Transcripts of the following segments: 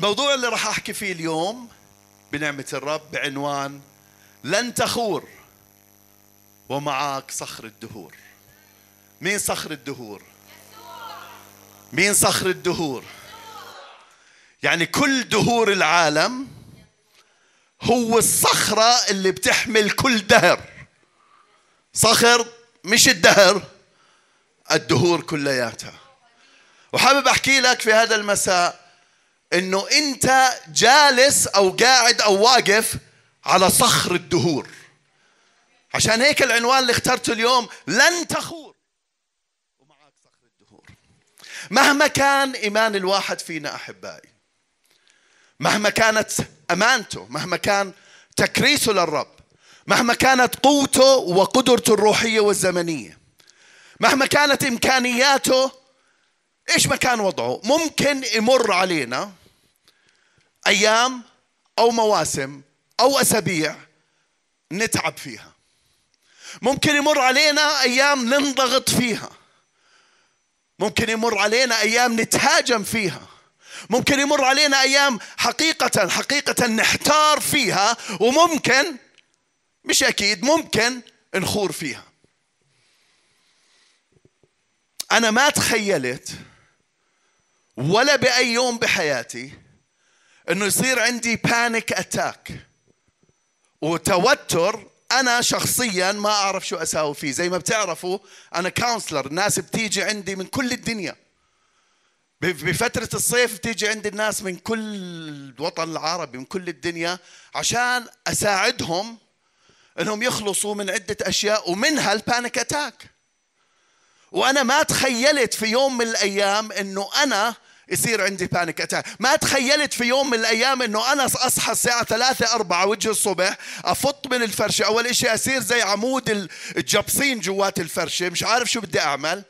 الموضوع اللي راح أحكي فيه اليوم بنعمة الرب بعنوان لن تخور ومعاك صخر الدهور مين صخر الدهور؟ مين صخر الدهور؟ يعني كل دهور العالم هو الصخرة اللي بتحمل كل دهر. صخر مش الدهر الدهور كلياتها. وحابب أحكي لك في هذا المساء إنه أنت جالس أو قاعد أو واقف على صخر الدهور. عشان هيك العنوان اللي اخترته اليوم لن تخور. ومعك صخر الدهور. مهما كان إيمان الواحد فينا أحبائي. مهما كانت أمانته مهما كان تكريسه للرب. مهما كانت قوته وقدرته الروحية والزمنية. مهما كانت إمكانياته إيش ما كان وضعه ممكن يمر علينا. أيام أو مواسم أو أسابيع نتعب فيها. ممكن يمر علينا أيام ننضغط فيها. ممكن يمر علينا أيام نتهاجم فيها. ممكن يمر علينا أيام حقيقة حقيقة نحتار فيها وممكن مش أكيد ممكن نخور فيها. أنا ما تخيلت ولا بأي يوم بحياتي إنه يصير عندي panic attack وتوتر أنا شخصيا ما أعرف شو أساوي فيه. زي ما بتعرفوا أنا counselor الناس بتيجي عندي من كل الدنيا. بفترة الصيف بتيجي عندي الناس من كل الوطن العربي من كل الدنيا عشان أساعدهم إنهم يخلصوا من عدة أشياء ومنها ال panic attack وأنا ما تخيلت في يوم من الأيام إنه أنا يصير عندي panic attack ما تخيلت في يوم من الأيام إنه أنا أصحى الساعة ثلاثة أربعة وجه الصبح أفط من الفرشه أول إشي أصير زي عمود الجبصين جوات الفرشه مش عارف شو بدي أعمل.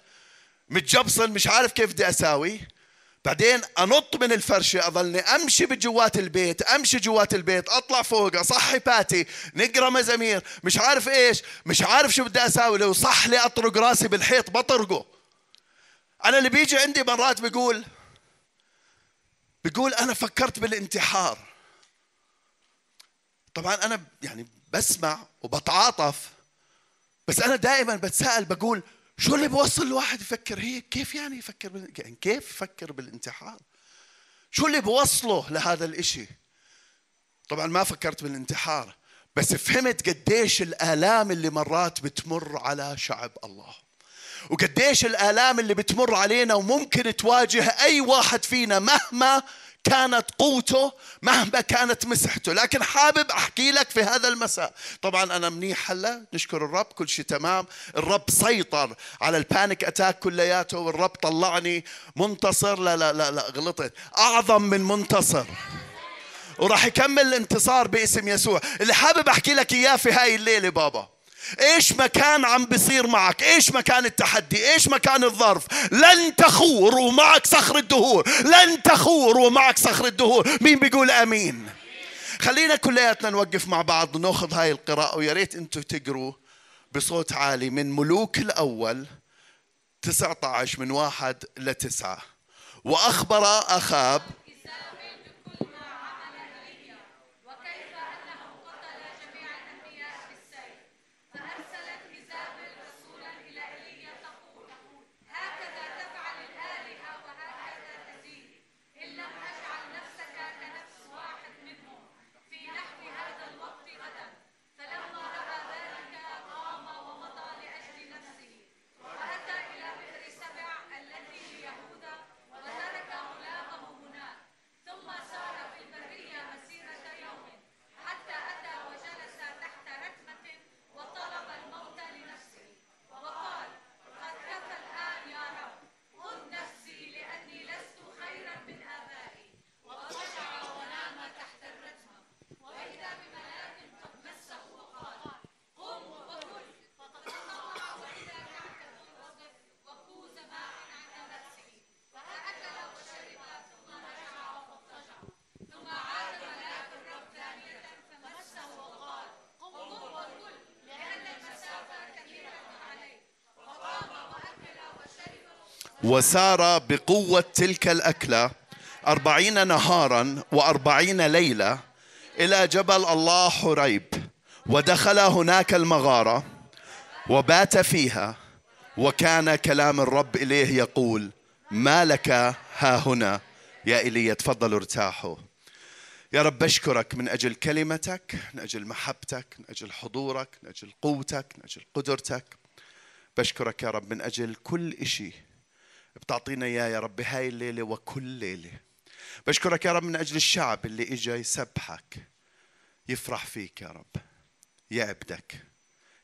متجبصن مش عارف كيف بدي أساوي. بعدين أنط من الفرشه أظلني أمشي بجوات البيت أمشي جوات البيت أطلع فوق أصحي باتي نقرأ مزامير. مش عارف إيش مش عارف شو بدي أساوي. لو صح لي أطرق راسي بالحيط بطرقه. أنا اللي بيجي عندي مرات بيقول بيقول أنا فكرت بالانتحار. طبعا أنا يعني بسمع وبتعاطف بس أنا دائما بتساءل بقول شو اللي بوصل الواحد يفكر؟ هيك كيف يعني يفكر بال... يعني كيف يفكر بالانتحار؟ شو اللي بوصله لهذا الإشي؟ طبعا ما فكرت بالانتحار بس فهمت قديش الآلام اللي مرات بتمر على شعب الله. وقديش الآلام اللي بتمر علينا وممكن تواجه أي واحد فينا مهما كانت قوته مهما كانت مسحته. لكن حابب أحكي لك في هذا المساء. طبعا أنا منيح هلأ نشكر الرب كل شيء تمام. الرب سيطر على ال panic attack كلياته والرب طلعني. منتصر؟ لا لا لا لا غلطت. أعظم من منتصر. وراح يكمل الانتصار باسم يسوع. اللي حابب أحكي لك إياه في هاي الليلة بابا. إيش ما كان عم بصير معك؟ إيش ما كان التحدي؟ إيش ما كان الظرف؟ لن تخور ومعك صخر الدهور. لن تخور ومعك صخر الدهور. مين بيقول آمين؟ خلينا كلياتنا نوقف مع بعض وناخذ هاي القراءة ويا ريت أنتم تقروا بصوت عالي من ملوك الأول 19 من واحد لتسعة. وأخبر أخاب وسار بقوة تلك الأكلة أربعين نهارا وأربعين ليلة إلى جبل الله حريب ودخل هناك المغارة وبات فيها وكان كلام الرب إليه يقول ما لك ها هنا يا إيليا تفضلوا ارتاحوا. يا رب بشكرك من أجل كلمتك من أجل محبتك من أجل حضورك من أجل قوتك من أجل قدرتك. بشكرك يا رب من أجل كل إشي. بتعطينا إياه يا رب. هاي الليلة وكل ليلة. بشكرك يا رب من أجل الشعب اللي إجا يسبحك يفرح فيك يا رب يعبدك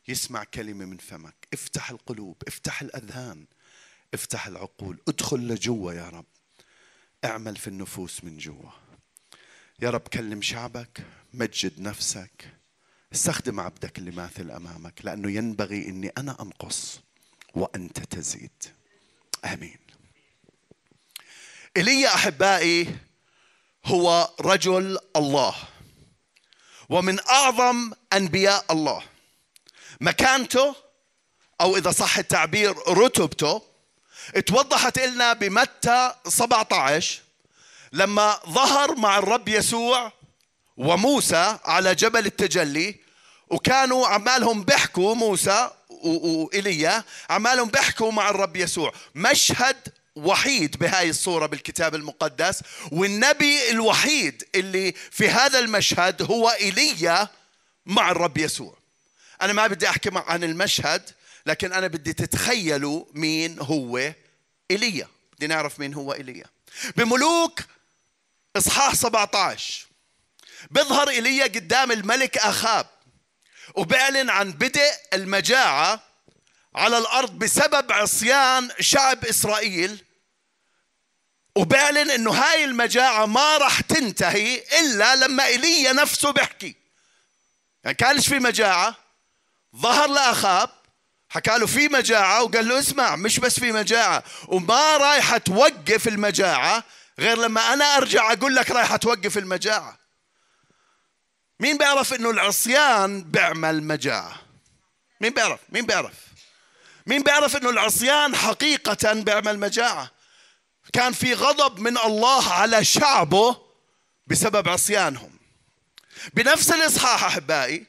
يسمع كلمة من فمك. افتح القلوب افتح الأذهان افتح العقول ادخل لجوا يا رب. اعمل في النفوس من جوا. يا رب كلم شعبك مجد نفسك استخدم عبدك اللي ماثل أمامك لأنه ينبغي إني أنا أنقص وأنت تزيد. آمين. ايليا أحبائي هو رجل الله ومن أعظم أنبياء الله. مكانته أو إذا صح التعبير رتبته اتوضحت لنا بمتى 17 لما ظهر مع الرب يسوع وموسى على جبل التجلي وكانوا عمالهم بيحكوا موسى وإيليا عمالهم بيحكوا مع الرب يسوع. مشهد وحيد بهاي الصورة بالكتاب المقدس. والنبي الوحيد اللي في هذا المشهد هو إيليا مع الرب يسوع. أنا ما بدي أحكي عن المشهد لكن أنا بدي تتخيلوا مين هو إيليا بدي نعرف مين هو إيليا بملوك إصحاح 17 بيظهر إيليا قدام الملك أخاب. وبيعلن عن بدء المجاعة على الأرض بسبب عصيان شعب إسرائيل. وبيعلن إنه هاي المجاعة ما راح تنتهي إلا لما إيليا نفسه بيحكي. يعني كانش في مجاعة ظهر لأخاب حكى له في مجاعة وقال له اسمع مش بس في مجاعة وما رايحة توقف المجاعة غير لما أنا أرجع أقول لك رايحة توقف المجاعة. مين بيعرف إنه العصيان بيعمل مجاعة مين بيعرف؟ مين بيعرف؟ مين بيعرف إنه العصيان حقيقة بيعمل مجاعة كان في غضب من الله على شعبه بسبب عصيانهم. بنفس الإصحاح أحبائي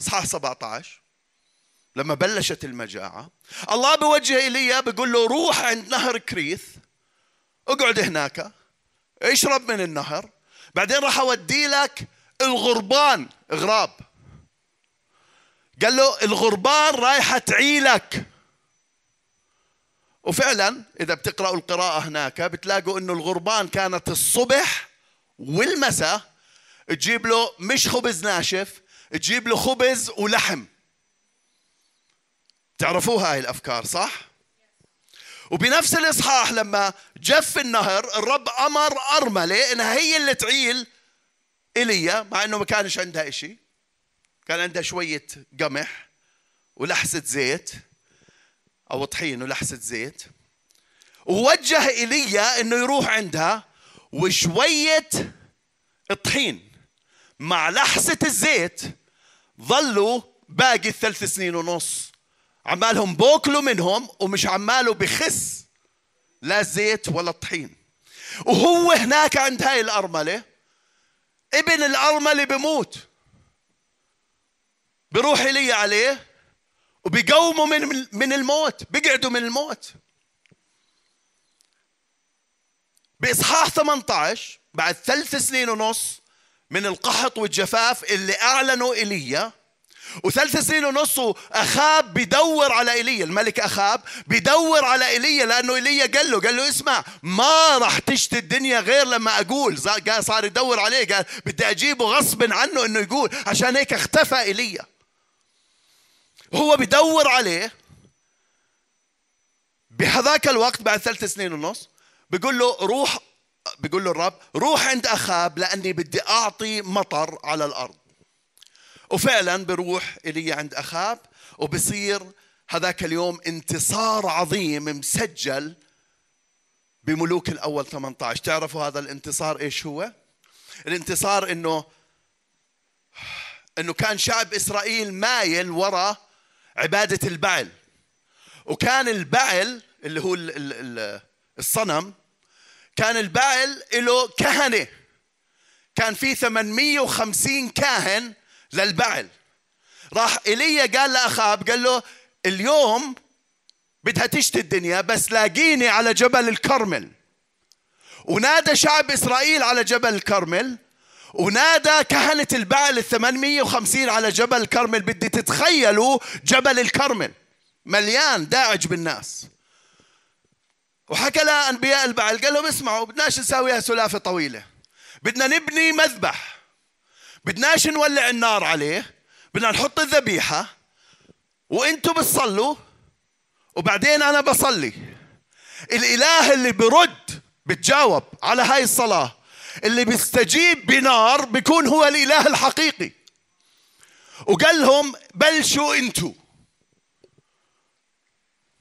إصحاح 17 لما بلشت المجاعة الله بوجه إيليا بيقول له روح عند نهر كريث اقعد هناك اشرب من النهر بعدين راح أودي لك الغربان غراب قال له الغربان رايحة تعيلك. وفعلا إذا بتقرأوا القراءة هناك بتلاقوا إنه الغربان كانت الصبح والمساء تجيب له مش خبز ناشف تجيب له خبز ولحم. تعرفوها هاي الأفكار صح؟ وبنفس الإصحاح لما جف النهر الرب أمر أرملة إنها هي اللي تعيل ايليا مع إنه ما كانش عندها إشي. كان عندها شوية قمح ولحسة زيت. أو طحين ولحسة زيت. ووجه ايليا إنه يروح عندها وشوية طحين. مع لحسة الزيت ظلوا باقي الثلاث سنين ونص. عمالهم بوكلوا منهم ومش عماله بخس لا زيت ولا طحين. وهو هناك عند هاي الأرملة ابن الأرملة بموت. بروح إلي عليه وبيقوموا من من الموت بيقعدوا من الموت. بإصحاح 18 بعد ثلاث سنين ونص من القحط والجفاف اللي أعلنوا إيليا وثلاث سنين ونص أخاب بدور على إيليا. الملك أخاب بدور على إيليا لأنه إيليا قال له قال له اسمع ما راح تشتي الدنيا غير لما قال صار يدور عليه قال بدي أجيبه غصب عنه إنه يقول عشان هيك اختفى إيليا. هو بدور عليه بهذاك الوقت بعد ثلاث سنين ونص بيقول له روح بيقول له الرب روح عند أخاب لأني بدي أعطي مطر على الأرض. وفعلا بروح إلي عند أخاب وبصير هذاك اليوم انتصار عظيم مسجل بملوك الأول 18 تعرفوا هذا الانتصار إيش هو؟ الانتصار إنه إنه كان شعب إسرائيل مايل وراء عبادة البعل. وكان البعل اللي هو الصنم كان البعل له كهنة. كان في 850 كاهن للبعل. راح إيليا قال لاخاب قال له اليوم بدها تشتي الدنيا بس لاقيني على جبل الكرمل. ونادى شعب إسرائيل على جبل الكرمل ونادى كهنة البعل ال 850 على جبل الكرمل. بدي تتخيلوا جبل الكرمل. مليان داعج بالناس. وحكى لها انبياء البعل قال لهم اسمعوا بدناش نساويها سلافة طويلة. بدنا نبني مذبح. بدناش نولع النار عليه بدنا نحط الذبيحة وأنتم بتصلوا وبعدين أنا بصلي. الإله اللي برد بتجاوب على هاي الصلاة اللي بيستجيب بنار بيكون هو الإله الحقيقي. وقال لهم بلشوا أنتوا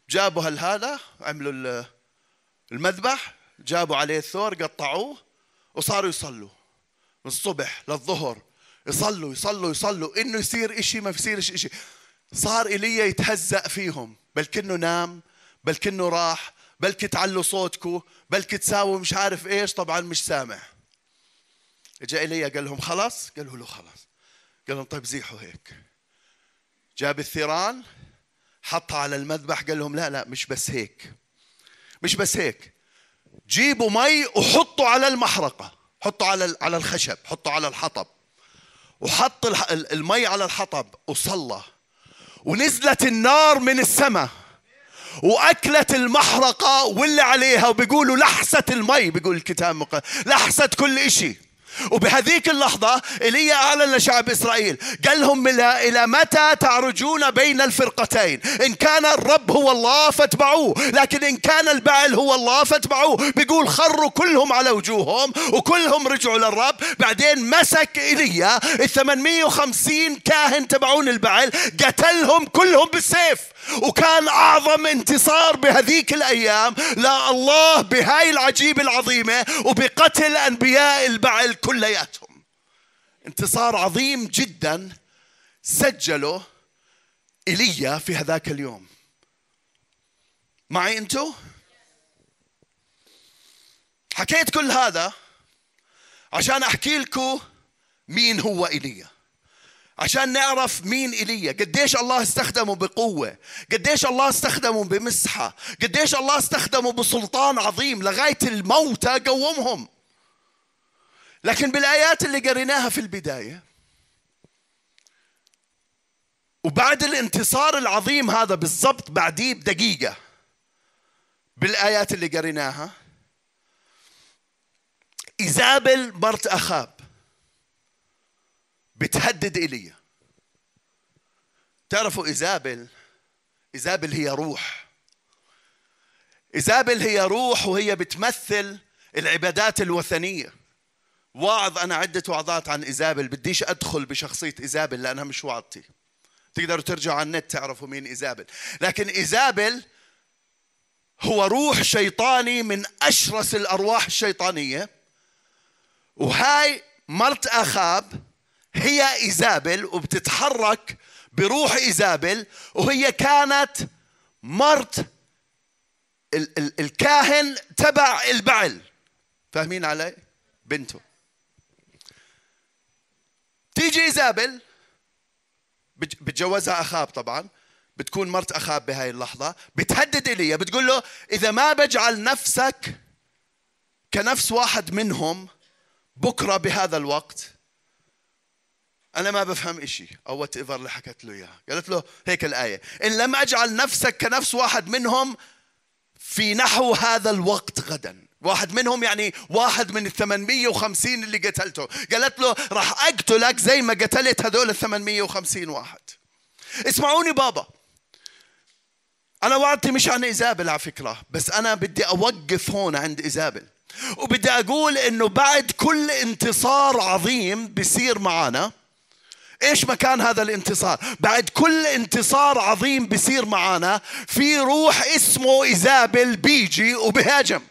جابوا هل هذا عملوا المذبح جابوا عليه الثور قطعوه وصاروا يصلوا من الصبح للظهر. يصلوا يصلوا يصلوا. إنه يصير إشي ما يصيرش إشي صار ايليا يتهزأ فيهم. بل كنه نام بل كنه راح بلكي تعلوا صوتكم بلكي تساووا مش عارف إيش. طبعا مش سامع. إجا ايليا قال لهم خلاص؟ قالوا له خلاص. قال لهم طيب زيحوا هيك. جاب الثيران حطها على المذبح. قال لهم لا لا مش بس هيك. مش بس هيك. جيبوا مي وحطوا على المحرقة. حطوا على على الخشب حطوا على الحطب. وحط المي على الحطب وصلى. ونزلت النار من السماء. وأكلت المحرقة واللي عليها وبيقولوا لحست المي بيقول الكتاب لحست كل شيء وبهذيك اللحظة إيليا أعلن لشعب إسرائيل قال لهم إلى متى تعرجون بين الفرقتين؟ إن كان الرب هو الله فاتبعوه لكن إن كان البعل هو الله فاتبعوه. بيقول خروا كلهم على وجوههم وكلهم رجعوا للرب. بعدين مسك إيليا ال 850 كاهن تبعون البعل قتلهم كلهم بالسيف. وكان أعظم انتصار بهذيك الأيام لا الله بهاي العجيبة العظيمة وبقتل أنبياء البعل كلياتهم. انتصار عظيم جدا سجله إيليا في هذاك اليوم. معي أنتو؟ حكيت كل هذا عشان أحكي لكم مين هو إيليا. عشان نعرف مين إيليا. قديش الله استخدمه بقوة. قديش الله استخدمه بمسحة. قديش الله استخدمه بسلطان عظيم. لغاية الموتى قومهم. لكن بالآيات اللي قريناها في البداية وبعد الانتصار العظيم هذا بالضبط بعديه بدقيقة بالآيات اللي قريناها إيزابل مرت أخاب بتهدد إيليا. تعرفوا إيزابل؟ إيزابل هي روح. إيزابل هي روح وهي بتمثل العبادات الوثنية. واعظ أنا عدة وعظات عن إيزابل بديش أدخل بشخصية إيزابل لأنها مش وعظتي تقدروا ترجعوا على النت تعرفوا مين إيزابل. لكن إيزابل هو روح شيطاني من أشرس الأرواح الشيطانية. وهاي مرت آخاب هي إيزابل وبتتحرك بروح إيزابل وهي كانت مرت ال- ال- الكاهن تبع البعل. فاهمين علي؟ بنته. تيجي ايزابل بتجوزها أخاب طبعا بتكون مرت أخاب بهاي اللحظة بتهدد ايليا بتقول له إذا ما بجعل نفسك كنفس واحد منهم بكرة بهذا الوقت أنا ما بفهم إشي أو وات إيفر اللي حكت له إياه قالت له هيك الآية إن لم أجعل نفسك كنفس واحد منهم في نحو هذا الوقت غدا. واحد منهم يعني واحد من ال 850 اللي قتلته. قالت له راح أقتلك زي ما قتلت هذول ال 850 واحد. اسمعوني بابا. أنا وعدتي مش عن إيزابل على فكرة بس أنا بدي أوقف هون عند إيزابل. وبدي أقول إنه بعد كل انتصار عظيم بيصير معنا إيش مكان هذا الانتصار؟ بعد كل انتصار عظيم بيصير معانا في روح اسمه إيزابل بيجي وبهاجم.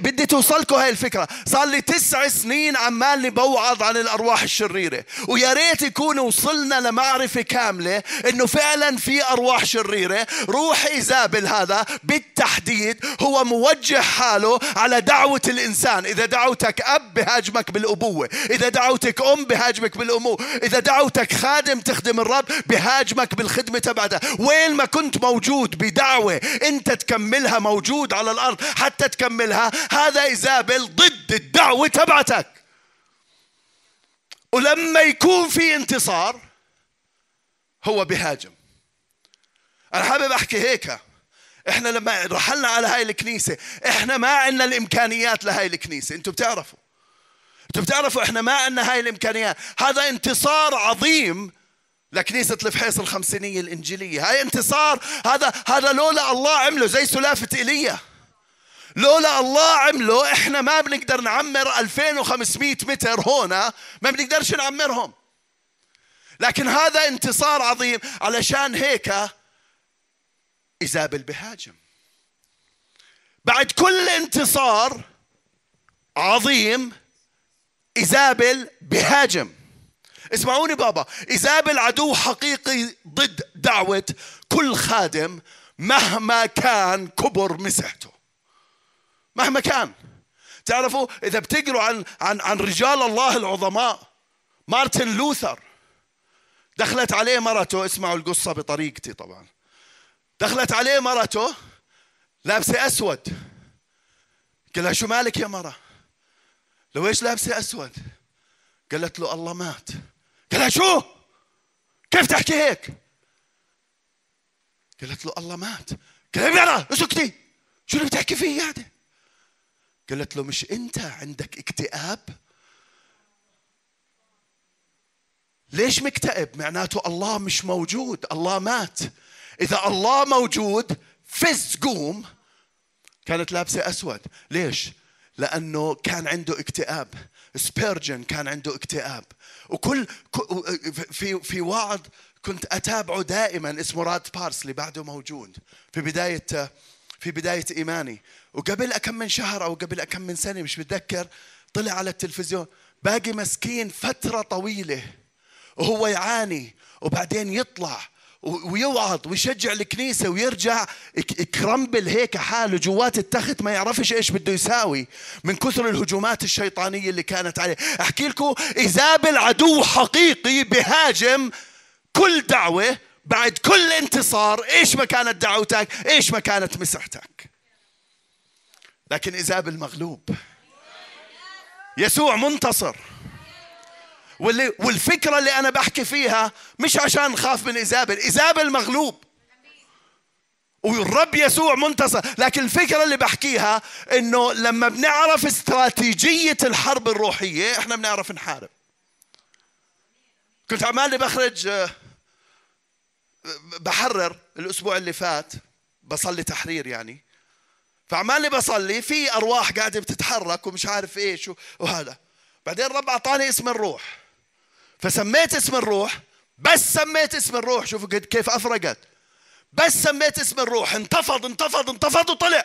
بدي توصلكم هاي الفكرة. صار لي تسع سنين عمال بوعظ عن الأرواح الشريرة. ويا ريت يكون وصلنا لمعرفة كاملة إنه فعلا في أرواح شريرة. روح إيزابل هذا بالتحديد هو موجه حاله على دعوة الإنسان. إذا دعوتك أب بهاجمك بالأبوة. إذا دعوتك أم بهاجمك بالأمو. إذا دعوتك خادم تخدم الرب بهاجمك بالخدمة تبعته. وين ما كنت موجود بدعوة أنت تكملها موجود على الأرض. حتى تكملها تعملها هذا إيزابل ضد الدعوة تبعتك. ولما يكون في انتصار هو بهاجم. أنا حابب أحكي هيك. إحنا لما رحلنا على هاي الكنيسة إحنا ما عندنا الإمكانيات لهاي الكنيسة. أنتوا بتعرفوا. أنتوا بتعرفوا إحنا ما عندنا هاي الإمكانيات. هذا انتصار عظيم لكنيسة الفحيص الخمسينية الإنجيلية. هاي انتصار هذا هذا لولا الله عمله زي سلافة إيليا. لولا الله عمله إحنا ما بنقدر نعمر 2500 متر هنا ما بنقدرش نعمرهم. لكن هذا انتصار عظيم علشان هيك إيزابل بهاجم بعد كل انتصار عظيم إيزابل بهاجم اسمعوني بابا إيزابل عدو حقيقي ضد دعوة كل خادم مهما كان كبر مسحته مهما كان. تعرفوا إذا بتقروا عن عن عن رجال الله العظماء مارتن لوثر دخلت عليه مرته اسمعوا القصة بطريقتي طبعا. دخلت عليه مرته لابسة أسود. قال لها شو مالك يا مرة؟ لو إيش لابسة أسود؟ قالت له الله مات. قال لها شو؟ كيف تحكي هيك؟ قالت له الله مات. قال لها اسكتي. شو اللي بتحكي فيه؟ يعني قالت له مش انت عندك اكتئاب؟ ليش مكتئب؟ معناته الله مش موجود الله مات. إذا الله موجود فز قوم. كانت لابسة أسود. ليش؟ لأنه كان عنده اكتئاب. سبيرجن كان عنده اكتئاب. وكل في في وعظ كنت أتابعه دائما اسمه راد بارسلي بعده موجود. في بداية في بداية إيماني. وقبل كم من شهر أو قبل كم من سنة مش متذكر طلع على التلفزيون باقي مسكين فترة طويلة وهو يعاني وبعدين يطلع ويوعظ ويشجع الكنيسة ويرجع يكرمبل هيك حاله جوات التخت ما يعرفش إيش بده يساوي من كثر الهجومات الشيطانية اللي كانت عليه. أحكي لكم إيزابل عدو حقيقي بهاجم كل دعوة بعد كل انتصار إيش ما كانت دعوتك؟ إيش ما كانت مسحتك لكن إيزابل مغلوب يسوع منتصر. واللي والفكرة اللي أنا بحكي فيها مش عشان نخاف من إيزابل إيزابل مغلوب. والرب يسوع منتصر. لكن الفكرة اللي بحكيها إنه لما بنعرف استراتيجية الحرب الروحية إحنا بنعرف نحارب. كنت عمالي بخرج بحرر الأسبوع اللي فات بصلي تحرير يعني. فعمالي بصلي في أرواح قاعدة بتتحرك ومش عارف إيش وهذا. بعدين الرب أعطاني اسم الروح. فسميت اسم الروح بس سميت اسم الروح. شوفوا كيف أفرقت. بس سميت اسم الروح. انتفض انتفض انتفض وطلع.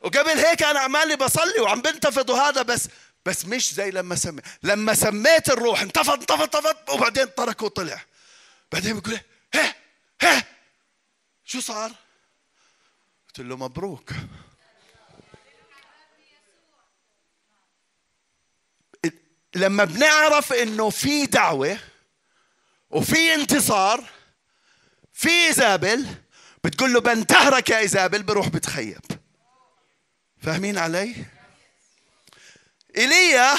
وقبل هيك أنا عمالي بصلي وعم بنتفض وهذا بس بس مش زي لما سميت لما سميت الروح انتفض انتفض انتفض وبعدين ترك وطلع. بعدين بيقول هي هي شو صار؟ قلت له مبروك لما بنعرف إنه في دعوة وفي انتصار في ايزابل بتقول له بنتهرك يا ايزابل بروح بتخيب فاهمين علي؟ ايليا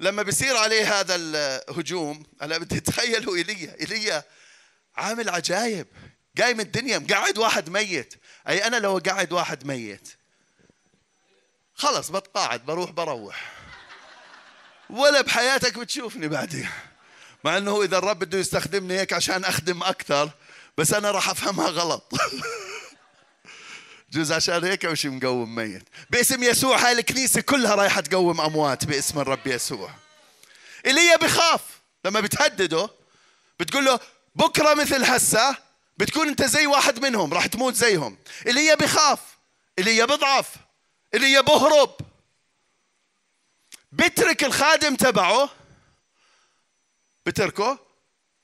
لما بيصير عليه هذا الهجوم أنا بدي تخيلوا إيليا إيليا عامل عجايب. جاي من الدنيا مقعد واحد ميت. أي أنا لو قاعد واحد ميت خلص بتقاعد بروح بروح. ولا بحياتك بتشوفني بعدين. مع إنه إذا الرب بده يستخدمني هيك عشان أخدم أكثر بس أنا راح أفهمها غلط. جوز عشان هيك مش مقوم ميت. باسم يسوع هاي الكنيسة كلها رايحة تقوم أموات باسم الرب يسوع. إيليا بخاف لما بتهدده بتقول له بكرة مثل هسه بتكون أنت زي واحد منهم راح تموت زيهم. ايليا بخاف ايليا بضعف ايليا بهرب. بترك الخادم تبعه بتركه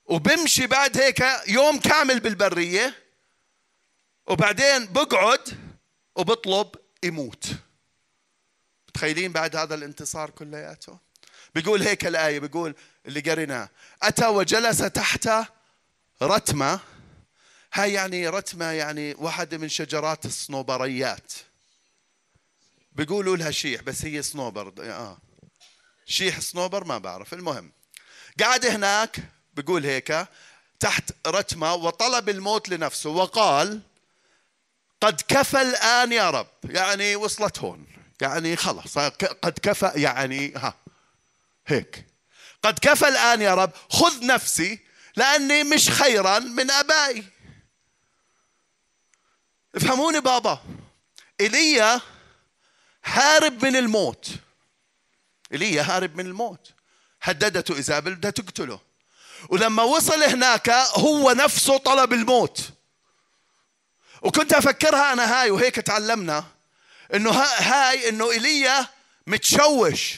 وبمشي بعد هيك يوم كامل بالبرية. وبعدين بقعد وبطلب يموت. متخيلين بعد هذا الانتصار كلياته؟ بيقول هيك الآية بيقول اللي قريناه. أتى وجلس تحت رتمة. هاي يعني رتمة يعني واحدة من شجرات الصنوبريات بيقولوا لها شيح بس هي صنوبر آه. شيح صنوبر ما بعرف. المهم قاعد هناك بيقول هيك تحت رتمة وطلب الموت لنفسه وقال قد كفى الآن يا رب. يعني وصلت هون. يعني خلص قد كفى يعني ها هيك. قد كفى الآن يا رب. خذ نفسي لأني مش خيرا من أبائي. افهموني بابا. ايليا هارب من الموت. ايليا هارب من الموت. هددته إيزابل بدها تقتله. ولما وصل هناك هو نفسه طلب الموت. وكنت أفكرها أنا هاي وهيك تعلمنا إنه هاي إنه إيليا متشوش.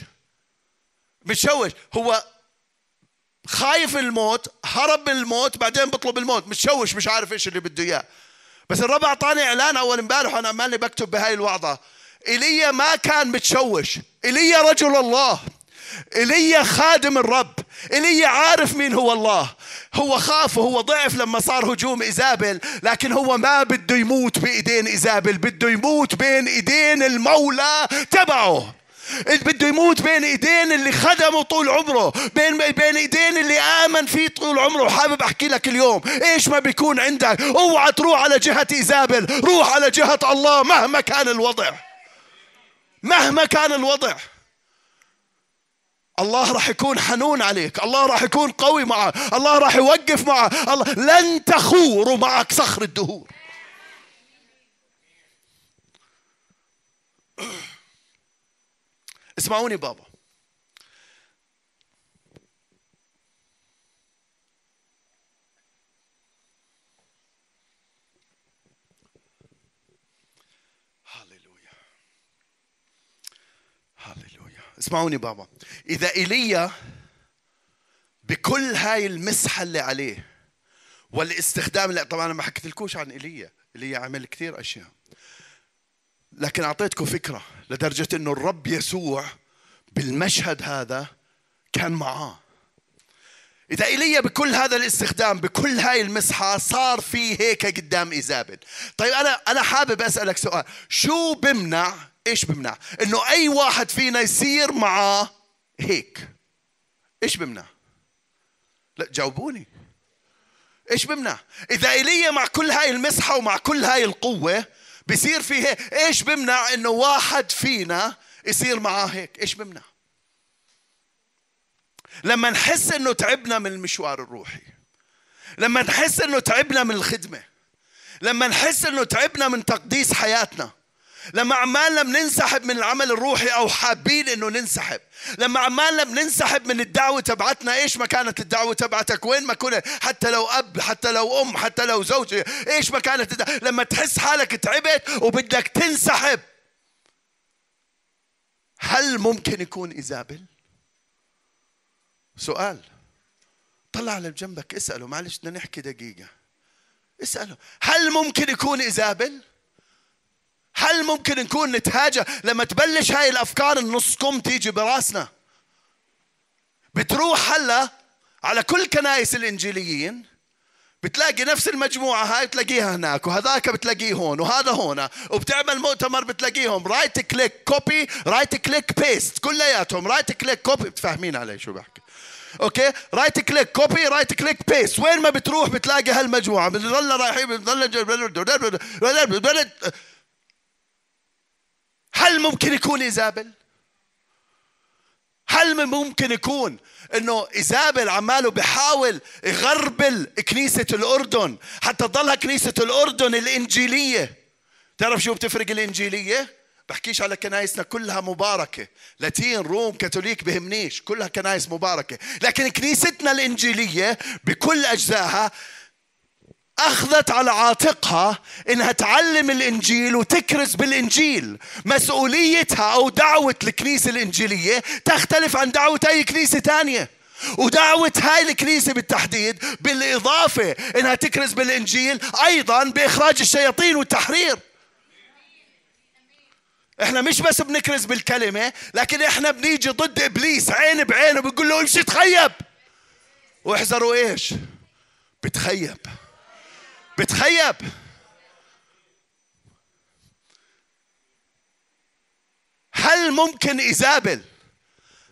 متشوش. هو خايف الموت هرب من الموت بعدين بطلب الموت. متشوش مش عارف إيش اللي بده إياه. بس الرب أعطاني إعلان أول امبارح وأنا عمالي بكتب بهاي الوعظة. إيليا ما كان متشوش. إيليا رجل الله. ايليا خادم الرب. ايليا عارف مين هو الله. هو خاف وهو ضعف لما صار هجوم ايزابل لكن هو ما بده يموت بإيدين ايزابل بده يموت بين إيدين المولى تبعه. بده يموت بين إيدين اللي خدمه طول عمره بين بين إيدين اللي آمن فيه طول عمره. وحابب أحكي لك اليوم إيش ما بيكون عندك؟ اوعى تروح على جهة ايزابل روح على جهة الله مهما كان الوضع. مهما كان الوضع. الله راح يكون حنون عليك الله راح يكون قوي معك الله راح يوقف معك الله لن تخور معك صخر الدهور. اسمعوني بابا. هللويا هللويا اسمعوني بابا. إذا إيليا بكل هاي المسحة اللي عليه والاستخدام اللي طبعا أنا ما حكيتلكوش عن إيليا. إيليا عمل كثير أشياء. لكن أعطيتكم فكرة لدرجة إنه الرب يسوع بالمشهد هذا كان معاه. إذا إيليا بكل هذا الاستخدام بكل هاي المسحة صار في هيك قدام إيزابل. طيب أنا أنا حابب أسألك سؤال. شو بمنع إيش بمنع؟ إنه أي واحد فينا يصير معاه هيك. إيش بمنع؟ لا جاوبوني. إيش بمنع؟ إذا إيليا مع كل هاي المسحة ومع كل هاي القوة بصير في هيك. إيش بمنع إنه واحد فينا يصير معاه هيك؟ إيش بمنع؟ لما نحس إنه تعبنا من المشوار الروحي لما نحس إنه تعبنا من الخدمة لما نحس إنه تعبنا من تقديس حياتنا لما عمالنا بننسحب من العمل الروحي أو حابين إنه ننسحب. لما عمالنا بننسحب من الدعوة تبعتنا إيش ما كانت الدعوة تبعتك؟ وين ما كنت؟ حتى لو أب حتى لو أم حتى لو زوجة إيش ما كانت الدعوة. لما تحس حالك تعبت وبدك تنسحب. هل ممكن يكون إيزابل؟ سؤال. طلع على جنبك اسأله معلش بدنا نحكي دقيقة. اسأله. هل ممكن يكون إيزابل؟ هل ممكن نكون نتهاجى لما تبلش هاي الأفكار النص كم تيجي براسنا؟ بتروح هلا على كل كنايس الإنجيليين بتلاقي نفس المجموعة هاي بتلاقيها هناك وهذاك بتلاقيه هون وهذا هون وبتعمل مؤتمر بتلاقيهم. right click copy right click paste كلياتهم. right click copy بتفهمين علي شو بحكي. okay right click copy right click paste وين ما بتروح بتلاقي هالمجموعة. بتضل رايحين بتضل هل ممكن يكون إيزابل؟ هل ممكن يكون إنه إيزابل عماله بحاول يغربل كنيسة الأردن حتى تضلها كنيسة الأردن الإنجيلية تعرف شو بتفرق الإنجيلية؟ بحكيش على كنايسنا كلها مباركة لاتين روم كاثوليك بهمنيش كلها كنايس مباركة لكن كنيستنا الإنجيلية بكل أجزائها أخذت على عاتقها إنها تعلم الإنجيل وتكرز بالإنجيل. مسؤوليتها أو دعوة الكنيسة الإنجيلية تختلف عن دعوة أي كنيسة ثانية ودعوة هاي الكنيسة بالتحديد بالإضافة إنها تكرز بالإنجيل أيضا بإخراج الشياطين والتحرير. إحنا مش بس بنكرز بالكلمة لكن إحنا بنيجي ضد إبليس عين بعين وبنقول له امشي تخيب. واحذروا إيش؟ بتخيب. بتخيب. هل ممكن إيزابل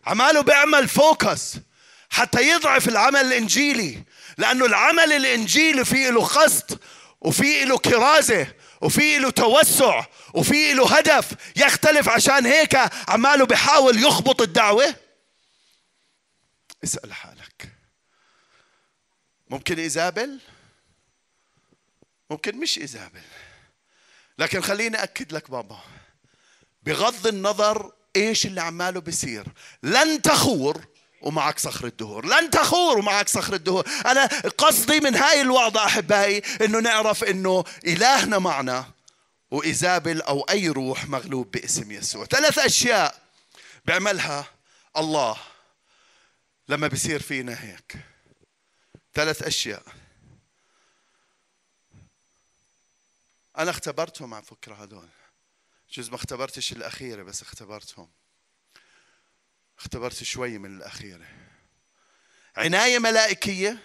عماله بيعمل فوكس حتى يضعف العمل الإنجيلي؟ لأنه العمل الإنجيلي فيه له قصد وفيه له كرازة وفي له توسع وفي له هدف يختلف عشان هيك عماله بحاول يخبط الدعوة. اسأل حالك. ممكن إيزابل؟ ممكن مش إيزابل لكن خليني أكد لك بابا بغض النظر إيش اللي عماله بيصير. لن تخور ومعك صخر الدهور. لن تخور ومعك صخر الدهور. أنا قصدي من هاي الوعظة أحبائي أنه نعرف أنه إلهنا معنا وإيزابل أو أي روح مغلوب باسم يسوع. ثلاث أشياء بيعملها الله لما بيصير فينا هيك. ثلاث أشياء. أنا اختبرتهم على فكرة هذول جزء ما اختبرتش الأخيرة بس اختبرتهم. اختبرت شوي من الأخيرة. عناية ملائكية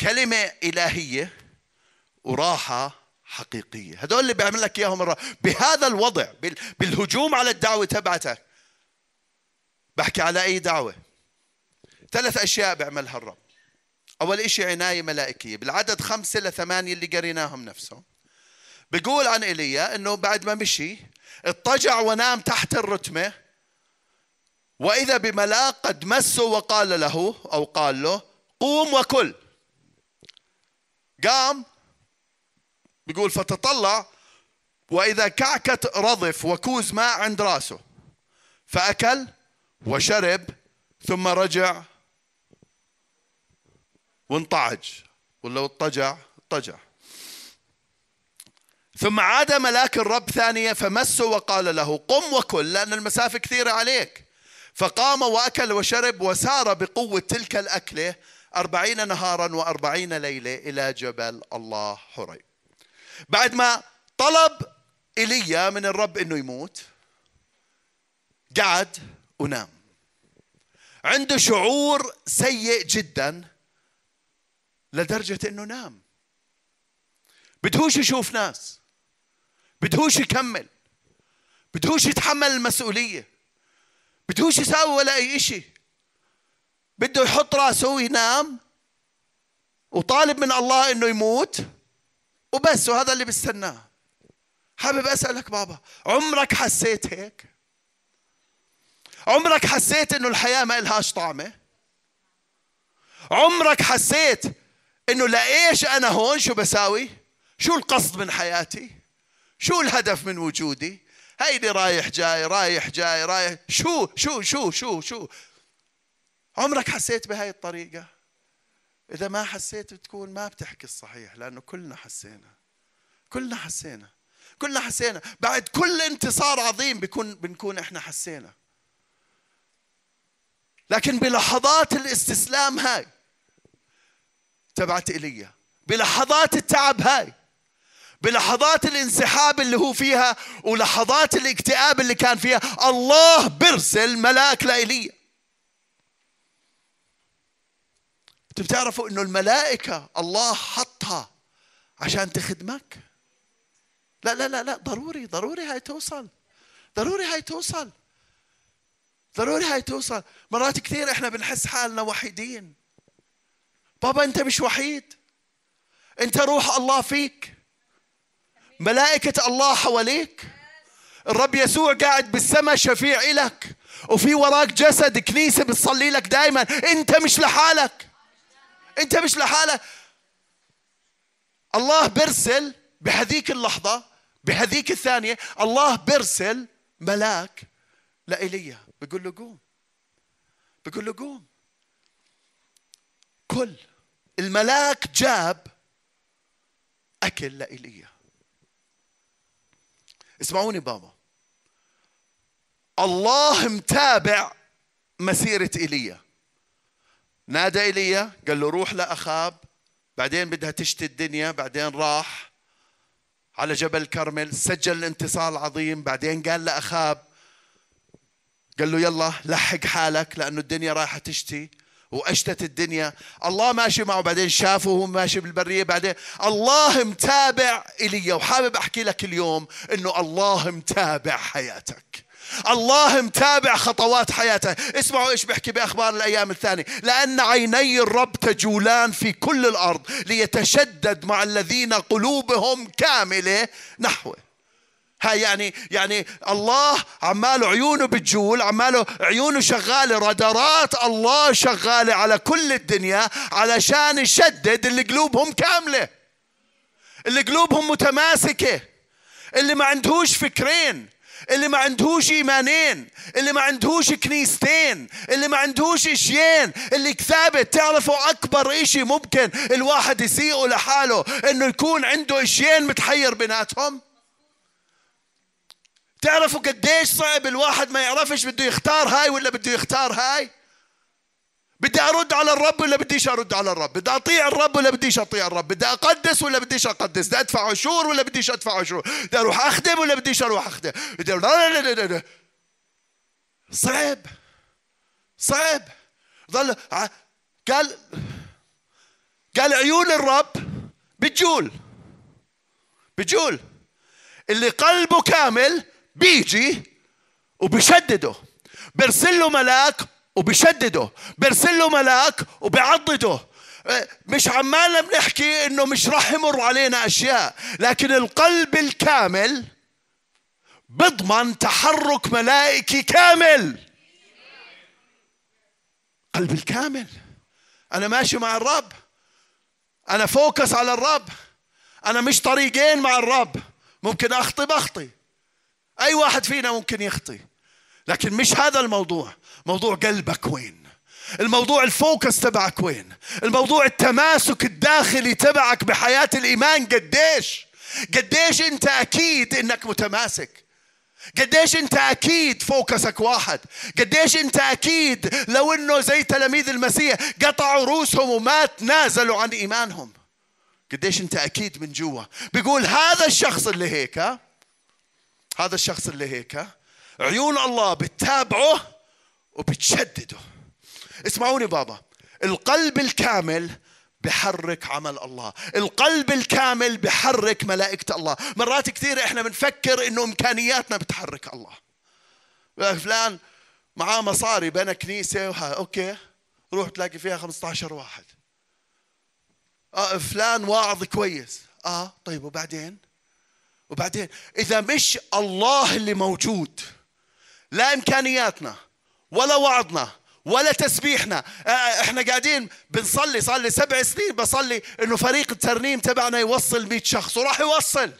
كلمة إلهية وراحة حقيقية. هذول اللي بيعمل لك إياهم الرب بهذا الوضع بالهجوم على الدعوة تبعتك بحكي على أي دعوة. ثلاث أشياء بيعملها الرب. أول إشي عناية ملائكية. بالعدد خمسة لثمانية اللي قريناهم نفسهم. بيقول عن إيليا أنه بعد ما مشي اضطجع ونام تحت الرتمة وإذا بملاك قد مسه وقال له أو قال له قوم وكل. قام بيقول فتطلع وإذا كعكة رضف وكوز ماء عند راسه فأكل وشرب ثم رجع وانطعج. ولا اضطجع اضطجع. ثم عاد ملاك الرب ثانية فمسه وقال له قم وكل لأن المسافة كثيرة عليك. فقام وأكل وشرب وسار بقوة تلك الأكلة أربعين نهارا وأربعين ليلة إلى جبل الله حريب بعد ما طلب إيليا من الرب إنه يموت قعد ونام. عنده شعور سيء جدا لدرجة إنه نام. بدهوش يشوف ناس. بدهوش يكمل. بدهوش يتحمل المسؤولية. بدهوش يساوي ولا أي إشي. بده يحط راسه وينام. وطالب من الله إنه يموت. وبس وهذا اللي بستناه. حابب أسألك بابا عمرك حسيت هيك؟ عمرك حسيت إنه الحياة ما لهاش طعمة؟ عمرك حسيت إنه لإيش أنا هون؟ شو بساوي؟ شو القصد من حياتي؟ شو الهدف من وجودي؟ هيدي رايح جاي رايح جاي رايح. شو شو شو شو شو؟ عمرك حسيت بهاي الطريقة؟ إذا ما حسيت بتكون ما بتحكي الصحيح لأنه كلنا حسينا. كلنا حسينا. كلنا حسينا. بعد كل انتصار عظيم بيكون بنكون إحنا حسينا. لكن بلحظات الاستسلام هاي تبعت ايليا بلحظات التعب هاي بلحظات الانسحاب اللي هو فيها ولحظات الاكتئاب اللي كان فيها. الله برسل ملاك لإيليا أنتوا بتعرفوا إنه الملائكة الله حطها عشان تخدمك؟ لا لا لا لا ضروري ضروري هاي توصل. ضروري هاي توصل. ضروري هاي توصل. مرات كثير إحنا بنحس حالنا وحيدين. بابا أنت مش وحيد. أنت روح الله فيك. ملائكة الله حواليك. الرب يسوع قاعد بالسماء شفيع إلك وفي وراك جسد كنيسة بتصلي لك دائما انت مش لحالك. انت مش لحالك. الله بيرسل بهذيك اللحظة بهذيك الثانية الله بيرسل ملاك لإيليا بيقول له قوم. بيقول له قوم. كل الملاك جاب أكل لإيليا اسمعوني بابا. الله متابع مسيرة إيليا. نادى إيليا قال له روح لأخاب بعدين بدها تشتي الدنيا بعدين راح على جبل كرمل سجل الانتصار العظيم بعدين قال لأخاب قال له يلا لحق حالك لأنه الدنيا رايحة تشتي. وأشتت الدنيا. الله ماشي معه بعدين شافه وهو ماشي بالبرية. بعدين الله متابع ايليا وحابب أحكي لك اليوم إنه الله متابع حياتك. الله متابع خطوات حياته. اسمعوا إيش بيحكي بأخبار الأيام الثانية. لأن عيني الرب تجولان في كل الأرض ليتشدد مع الذين قلوبهم كاملة نحوه. هاي يعني يعني الله عماله عيونه بتجول عماله عيونه شغالة رادارات الله شغالة على كل الدنيا علشان يشدد اللي قلوبهم كاملة اللي قلوبهم متماسكة اللي ما عندهوش فكرين اللي ما عندهوش إيمانين اللي ما عندهوش كنيستين اللي ما عندهوش إشيين اللي ثابت تعرفوا أكبر إشي ممكن الواحد يسيئه لحاله إنه يكون عنده إشيين متحير بيناتهم. تعرفوا قديش صعب الواحد ما يعرفش بده يختار هاي ولا بده يختار هاي؟ بدي أرد على الرب ولا بديش أرد على الرب؟ بدي أطيع الرب ولا بديش أطيع الرب؟ بدي أقدس ولا بديش أقدس؟ بدي أدفع عشور ولا بديش أدفع عشور؟ بدي أروح أخدم ولا بديش أروح أخدم؟ بدي لا لا لا لا. صعب. صعب. ظل قال قال عيون الرب بتجول بتجول اللي قلبه كامل بيجي وبشدده برسل له ملاك وبشدده برسل له ملاك وبعضده مش عمالنا بنحكي إنه مش راح يمر علينا أشياء لكن القلب الكامل بضمن تحرك ملائكي كامل. قلب الكامل. أنا ماشي مع الرب. أنا focus على الرب. أنا مش طريقين مع الرب. ممكن أخطي بخطي أي واحد فينا ممكن يخطي. لكن مش هذا الموضوع. موضوع قلبك وين؟ الموضوع ال focus تبعك وين؟ الموضوع التماسك الداخلي تبعك بحياة الإيمان. قديش؟ قديش أنت أكيد أنك متماسك؟ قديش أنت أكيد فوكسك واحد؟ قديش أنت أكيد لو إنه زي تلاميذ المسيح قطعوا رؤوسهم وما تنازلوا عن إيمانهم؟ قديش أنت أكيد من جوا؟ بيقول هذا الشخص اللي هيك هذا الشخص اللي هيك عيون الله بتتابعه وبتشدده. اسمعوني بابا القلب الكامل بحرك عمل الله. القلب الكامل بحرك ملائكة الله. مرات كثير إحنا بنفكر إنه إمكانياتنا بتحرك الله. فلان معاه مصاري بنى كنيسة وها أوكي روح تلاقي فيها 15 واحد. آه فلان واعظ كويس. آه طيب وبعدين؟ وبعدين إذا مش الله اللي موجود لا إمكانياتنا ولا وعظنا ولا تسبيحنا. آه، آه، إحنا قاعدين بنصلي صار لي سبع سنين بصلي إنه فريق الترنيم تبعنا يوصل 100 شخص وراح يوصل.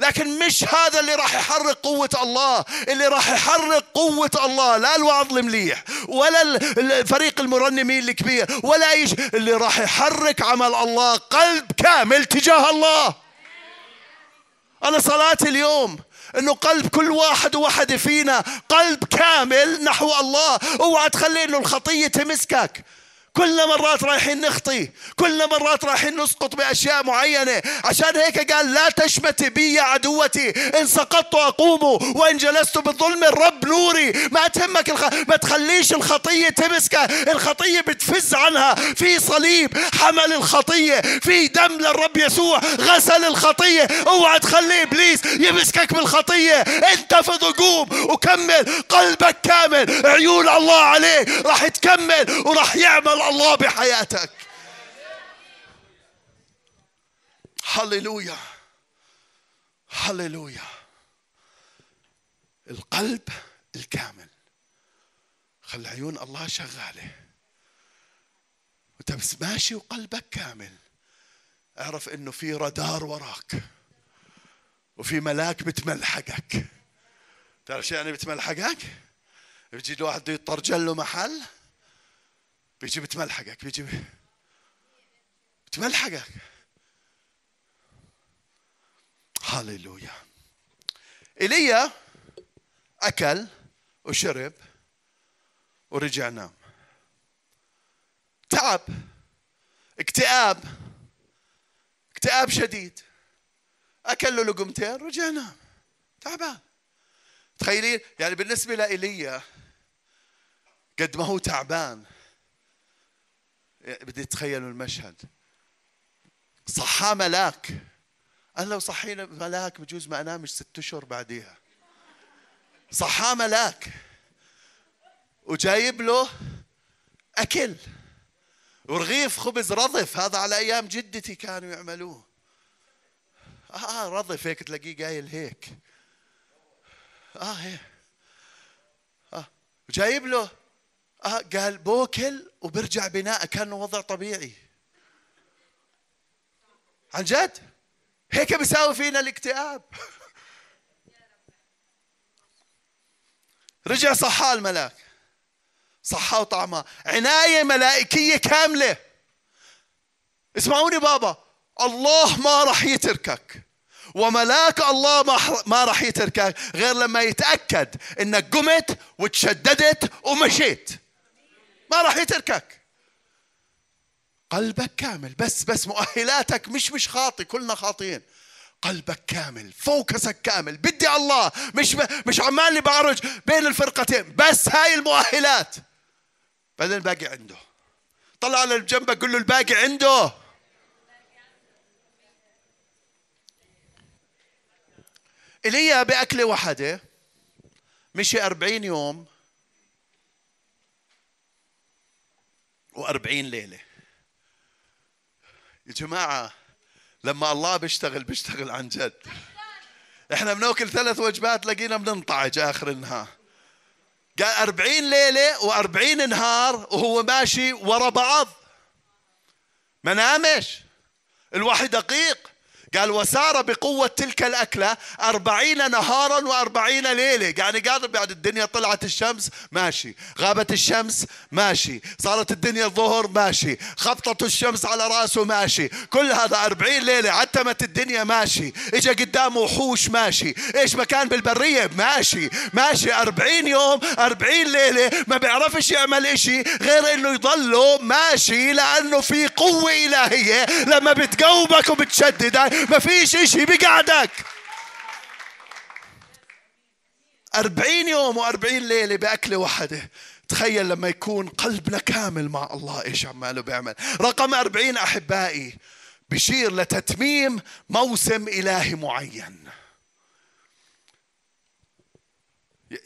لكن مش هذا اللي راح يحرك قوة الله. اللي راح يحرك قوة الله لا الوعظ المليح ولا فريق المرنمين الكبير ولا شيء. اللي راح يحرك عمل الله قلب كامل تجاه الله. أنا صلاتي اليوم إنه قلب كل واحد وواحدة فينا قلب كامل نحو الله. اوعى تخلي إنه الخطية تمسكك. كلنا مرات رايحين نخطي كلنا مرات رايحين نسقط بأشياء معينة. عشان هيك قال لا تشمتي بي يا عدوتي. إن سقطت أقوم وإن جلست بالظلم الرب نوري. ما تهمك الخ... ما تخليش الخطية تمسكها الخطية بتفز عنها. في صليب حمل الخطية. في دم للرب يسوع غسل الخطية. اوعى تخلي إبليس يمسكك بالخطية. انتفض وقوم وكمل قلبك كامل. عيون الله عليه راح تكمل وراح يعمل الله بحياتك. هللويا. هللويا. القلب الكامل. خلي عيون الله شغالة. وانت بس ماشي وقلبك كامل. اعرف إنه في رادار وراك. وفي ملاك بتملحقك. تعرف شو يعني بتملحقك؟ بيجي الواحد بده يترجل له محل. بيجي بتملحقك بيجي بتملحقك. هاليلويا. ايليا أكل وشرب ورجع نام. تعب اكتئاب اكتئاب شديد. أكل له لقمتين رجع نام. تعبان. تخيلين يعني بالنسبة لايليا قد ما هو تعبان. بدي تخيلوا المشهد. صحاه ملاك. قال لو صحينا ملاك بجوز ما انامش ست أشهر بعديها. صحاه ملاك. وجايب له أكل. ورغيف خبز رضف. هذا على أيام جدتي كانوا يعملوه. آه رضف. هيك تلاقيه قايل هيك. آه هيك. آه. جايب له آه قال بوكل وبرجع بناء كأنه وضع طبيعي. عن جد؟ هيك بيساوي فينا الاكتئاب. رجع صحاه الملاك. صحاه وطعمة. عناية ملائكية كاملة. اسمعوني بابا. الله ما راح يتركك. وملاك الله ما راح يتركك غير لما يتأكد إنك قمت وتشددت ومشيت. ما راح يتركك. قلبك كامل. بس بس مؤهلاتك مش مش خاطي كلنا خاطئين قلبك كامل فوكسك كامل. بدي الله. مش مش عمالي بعرج بين الفرقتين. بس هاي المؤهلات. بعدين الباقي عنده. طلع على جنبك قول له الباقي عنده. ايليا بأكلة واحدة. مشي أربعين يوم. وأربعين ليلة. يا جماعة لما الله بيشتغل بيشتغل عن جد. إحنا بنأكل ثلاث وجبات لقينا بننطعج آخر النهار. قال أربعين ليلة وأربعين نهار وهو ماشي ورا بعض. ما نامش الواحد دقيق. قال وسار بقوة تلك الأكلة أربعين نهارا وأربعين ليلة. يعني قال بعد الدنيا طلعت الشمس ماشي. غابت الشمس ماشي. صارت الدنيا الظهر ماشي. خبطت الشمس على رأسه ماشي. كل هذا أربعين ليلة عتمت الدنيا ماشي. إجا قدامه وحوش ماشي. إيش مكان بالبرية؟ ماشي. ماشي. أربعين يوم أربعين ليلة ما بيعرفش يعمل إشي غير إنه يضله ماشي لأنه في قوة إلهية. لما بتقومك وبتشددك ما فيش إشي بقعدك أربعين يوم وأربعين ليلة بأكلة واحدة. تخيل لما يكون قلبنا كامل مع الله. إيش عماله بيعمل؟ رقم أربعين أحبائي بشير لتتميم موسم إلهي معين.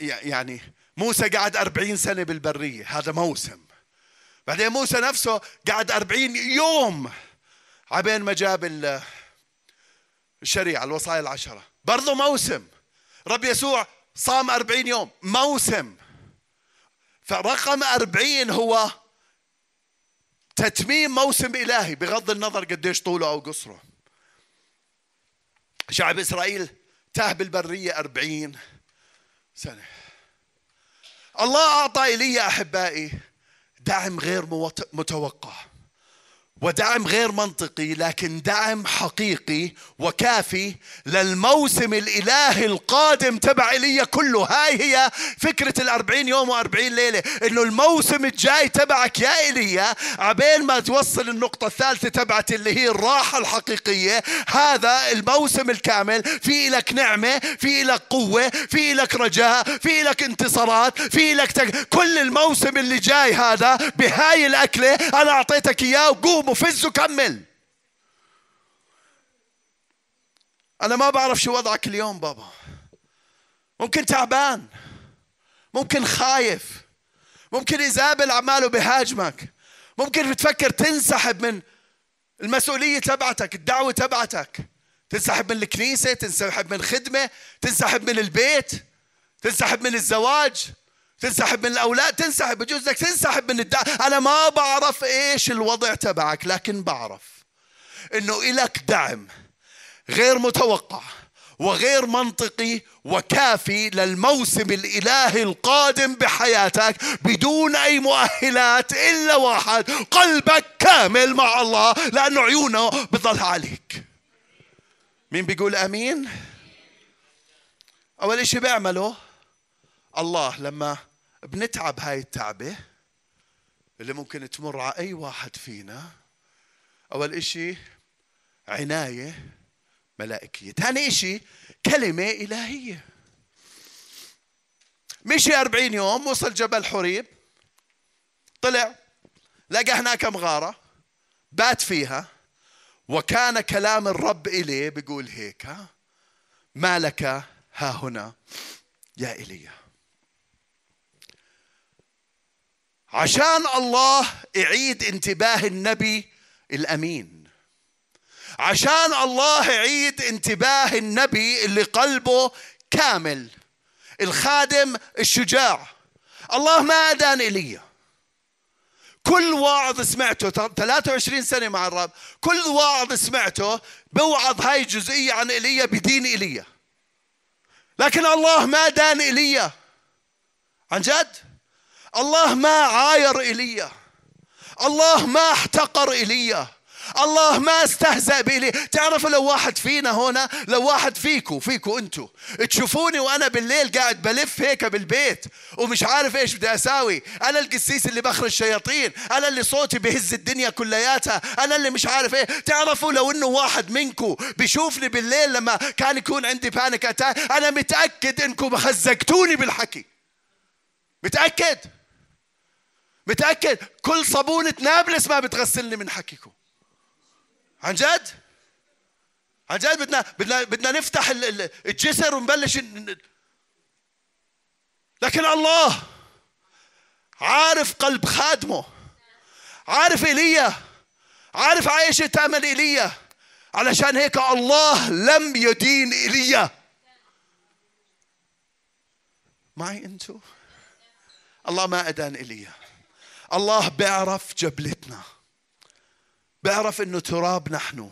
يعني موسى قعد أربعين سنة بالبرية. هذا موسم. بعدين موسى نفسه قعد أربعين يوم. عبين ما جاب الشريعة الوصايا العشرة. برضو موسم. رب يسوع صام أربعين يوم. موسم. فرقم أربعين هو تتميم موسم إلهي بغض النظر قديش طوله أو قصره. شعب إسرائيل تاه بالبرية أربعين سنة. الله أعطى إلي أحبائي دعم غير متوقع. ودعم غير منطقي لكن دعم حقيقي وكافي للموسم الإلهي القادم تبع إيليا كله. هاي هي فكرة الأربعين يوم وأربعين ليلة إنه الموسم الجاي تبعك يا إيليا عبين ما توصل النقطة الثالثة تبعت اللي هي الراحة الحقيقية. هذا الموسم الكامل في لك نعمة في لك قوة في لك رجاء في لك انتصارات في لك تك... كل الموسم اللي جاي هذا بهاي الأكلة أنا أعطيتك إياه وقوم مفز وكمل. أنا ما بعرف شو وضعك اليوم بابا. ممكن تعبان. ممكن خايف. ممكن إيزابل عماله بهاجمك. ممكن بتفكر تنسحب من المسؤولية تبعتك الدعوة تبعتك. تنسحب من الكنيسة تنسحب من خدمة تنسحب من البيت تنسحب من الزواج. تنسحب من الأولاد تنسحب بجوز لك تنسحب من الدعم أنا ما بعرف إيش الوضع تبعك لكن بعرف إنه إلك دعم غير متوقع وغير منطقي وكافي للموسم الإلهي القادم بحياتك بدون أي مؤهلات إلا واحد قلبك كامل مع الله لأنه عيونه بتضلها عليك. مين بيقول آمين؟ أول إشي بيعمله الله لما بنتعب هاي التعبة اللي ممكن تمر على أي واحد فينا. أول إشي عناية ملائكية. ثاني إشي كلمة إلهية. مشي أربعين يوم وصل جبل حريب. طلع لقى هناك مغارة بات فيها. وكان كلام الرب إليه بيقول هيك ما لك ها هنا يا إيليا عشان الله يعيد انتباه النبي الأمين. عشان الله يعيد انتباه النبي اللي قلبه كامل الخادم الشجاع. الله ما أدان إيليا كل واعظ سمعته 23 سنة مع الرب. كل واعظ سمعته بوعظ هاي الجزئية عن إيليا بدين إيليا لكن الله ما دان إيليا عن جد؟ الله ما عاير إيليا الله ما احتقر إيليا الله ما استهزأ به تعرفوا لو واحد فينا هنا لو واحد فيكو فيكو أنتو تشوفوني وأنا بالليل قاعد بلف هيك بالبيت ومش عارف إيش بدي أساوي. أنا القسيس اللي بخرج الشياطين أنا اللي صوتي بهز الدنيا كلياتها أنا اللي مش عارف إيه. تعرفوا لو إنه واحد منكو بيشوفني بالليل لما كان يكون عندي panic attack أنا متأكد انكم خزقتوني بالحكي. متأكد؟ متأكد؟ كل صابونه نابلس ما بتغسلني من حكيكم عن جد؟ عن جد بدنا بدنا بدنا نفتح الجسر ونبلش لكن الله عارف قلب خادمه. عارف إيليا. عارف عايش تأمل إيليا. علشان هيك الله لم يدين إيليا. معي انتو؟ الله ما أدان إيليا. الله بيعرف جبلتنا بيعرف إنه تراب نحن.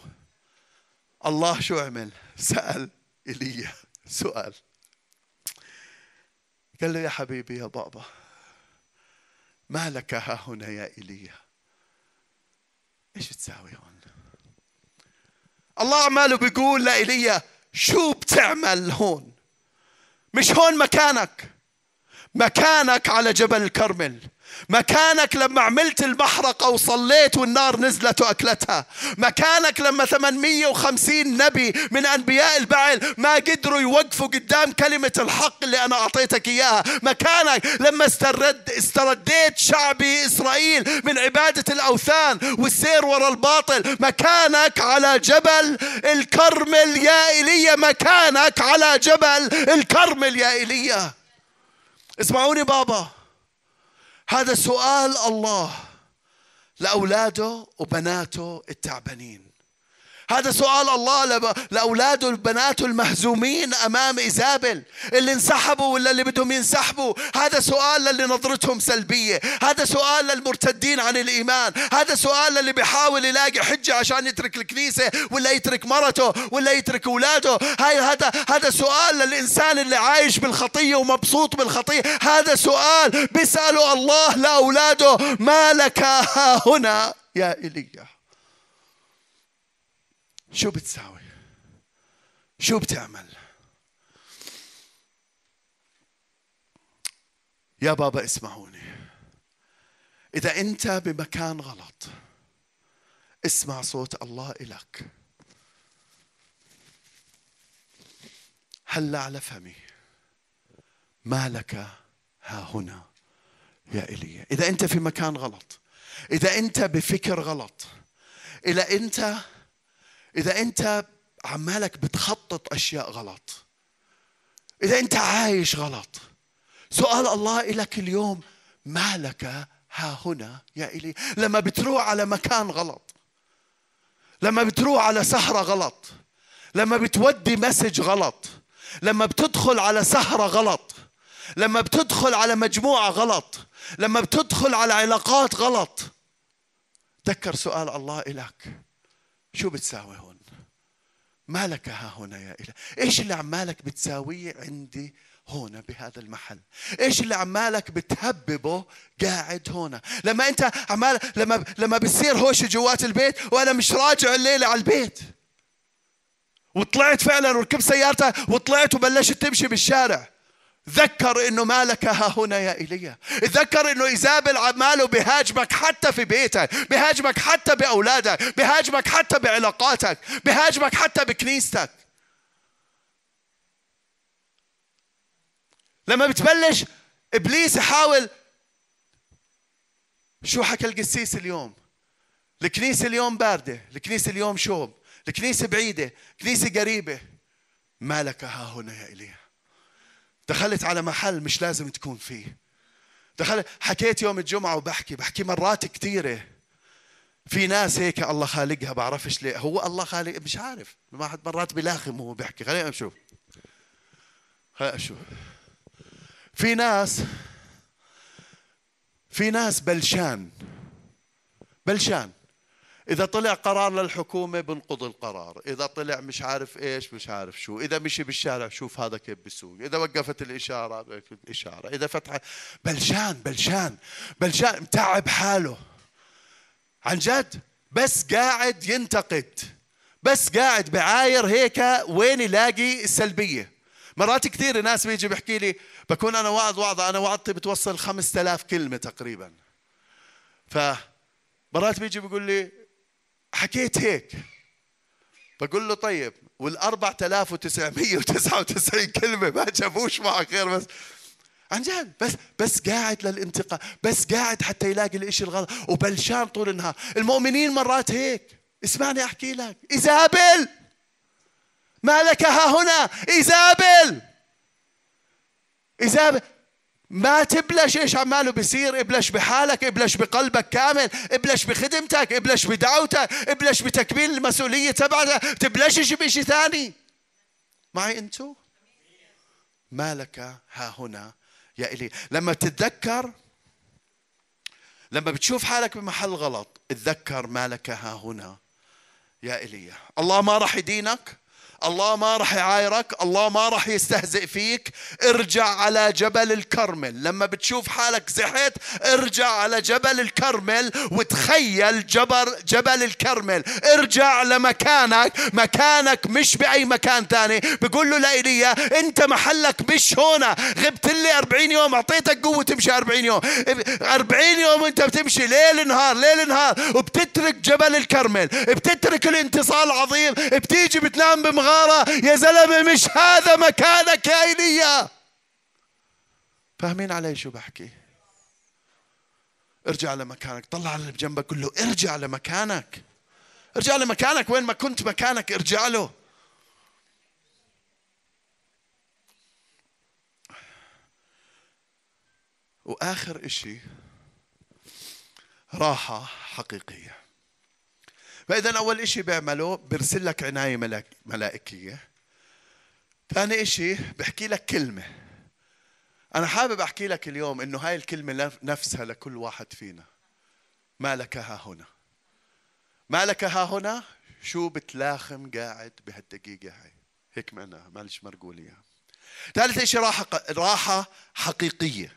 الله شو عمل؟ سأل ايليا سؤال. قال له يا حبيبي يا بابا ما لك ها هنا يا ايليا إيش تساوي هون؟ الله عماله بيقول لإيليا شو بتعمل هون؟ مش هون مكانك. مكانك على جبل الكرمل. مكانك لما عملت المحرقة وصليت والنار نزلت وأكلتها. مكانك لما 850 نبي من أنبياء البعل ما قدروا يوقفوا قدام كلمة الحق اللي أنا أعطيتك إياها. مكانك لما استرد استرديت شعبي إسرائيل من عبادة الأوثان والسير وراء الباطل. مكانك على جبل الكرمل يا إيليا مكانك على جبل الكرمل يا إيليا اسمعوني بابا. هذا سؤال الله لأولاده وبناته التعبانين. هذا سؤال الله لأولاده وبناته المهزومين أمام إيزابل اللي انسحبوا ولا اللي بدهم ينسحبوا. هذا سؤال للي نظرتهم سلبية هذا سؤال للمرتدين عن الإيمان هذا سؤال للي بيحاول يلاقي حجة عشان يترك الكنيسة ولا يترك مرته ولا يترك أولاده. هاي هذا هذا سؤال للإنسان اللي عايش بالخطية ومبسوط بالخطية. هذا سؤال بيسأله الله لأولاده ما لك ها هنا يا إيليا شو بتساوي؟ شو بتعمل؟ يا بابا اسمعوني. إذا أنت بمكان غلط اسمع صوت الله إلك هلا على فمي ما لك؟ ها هنا يا إيليا. إذا أنت في مكان غلط إذا أنت بفكر غلط إذا أنت إذا أنت عمالك بتخطط أشياء غلط إذا أنت عايش غلط سؤال الله لك اليوم ما لك ها هنا يا إلي؟ لما بتروح على مكان غلط لما بتروح على سهرة غلط لما بتودي مسج غلط لما بتدخل على سهرة غلط لما بتدخل على مجموعة غلط لما بتدخل على علاقات غلط. تذكر سؤال الله إلك. شو بتساوي هون؟ ما لك ها هنا يا إله. إيش اللي عمالك بتساويه عندي هنا بهذا المحل؟ إيش اللي عمالك بتهببه قاعد هنا؟ لما أنت عمال لما لما بتصير هوش جوات البيت وأنا مش راجع الليلة على البيت. وطلعت فعلا وركبت سيارته وطلعت وبلشت تمشي بالشارع. ذكر إنه مالك ها هنا يا إيليا. تذكر إنه ايزابل ماله بهاجمك حتى في بيتك بهاجمك حتى باولادك بهاجمك حتى بعلاقاتك بهاجمك حتى بكنيستك. لما بتبلش إبليس يحاول شو حكى القسيس اليوم؟ الكنيسة اليوم باردة الكنيسة اليوم شوب الكنيسة بعيدة كنيسة قريبة. ما لك ها هنا يا إليه دخلت على محل مش لازم تكون فيه. دخلت حكيت يوم الجمعة وبحكي بحكي مرات كثيرة في ناس هيك الله خالقها بعرفش ليه. هو الله خالق مش عارف. واحد مرات بلاخم وهو بيحكي. خلينا نشوف خلينا نشوف في ناس في ناس بلشان. بلشان. إذا طلع قرار للحكومة بنقض القرار. إذا طلع مش عارف إيش مش عارف شو. إذا مشي بالشارع شوف هذا كيف بيسوق. إذا وقفت الإشارة الإشارة إذا فتح بلشان بلشان بلشان. متعب حاله. عن جد. بس قاعد ينتقد. بس قاعد بعاير هيك وين يلاقي السلبية مرات كثير ناس بيجي بيحكي لي بكون أنا واعظ وعظة أنا وعظتي بتوصل 5000 كلمة تقريبا. ف مرات بيجي بيقول لي حكيت هيك. بقول له طيب وال 4999 كلمة ما جابوش معك غير بس. عن جد بس بس قاعد للانتقاء بس قاعد حتى يلاقي الإشي الغلط وبلشان طول النهار. المؤمنين مرات هيك. اسمعني أحكي لك. ايزابل ما لك ها هنا؟ ايزابل ايزابل ما تبلش إيش عماله بيصير؟ ابلش بحالك ابلش بقلبك كامل ابلش بخدمتك ابلش بدعوتك ابلش بتكميل المسؤولية تبعتك تبلشش بشيء ثاني؟ معي أنتو؟ مالك ها هنا يا إلي. لما تتذكر لما بتشوف حالك بمحل غلط تذكر مالك ها هنا يا إلي. الله ما راح يدينك. الله ما راح يعايرك الله ما راح يستهزئ فيك. ارجع على جبل الكرمل. لما بتشوف حالك زحت ارجع على جبل الكرمل وتخيل جبل جبل الكرمل. ارجع لمكانك. مكانك مش بأي مكان ثاني بقول له لإيليا أنت محلك مش هنا. غبت لي 40 يوم أعطيتك قوة تمشي 40 يوم. 40 يوم انت بتمشي ليل نهار ليل نهار. وبتترك جبل الكرمل. بتترك الانتصال العظيم. بتيجي بتنام بمغ المغارة يا زلمة مش هذا مكانك يا إيليا فاهمين علي شو بحكي؟ ارجع لمكانك طلع على اللي بجنبك قل له ارجع لمكانك. ارجع لمكانك وين ما كنت مكانك ارجع له. وآخر إشي راحة حقيقية. فإذا أول إشي بيعمله بيرسل لك عناية ملائكية. ثاني إشي بحكي لك كلمة. أنا حابب أحكي لك اليوم إنه هاي الكلمة نفسها لكل واحد فينا. ما لك ها هنا. ما لك ها هنا؟ شو بتلاخم قاعد بهالدقيقة هاي؟ هيك معناها معلش مرقول إياها. ثالث شيء راحة راحة حقيقية.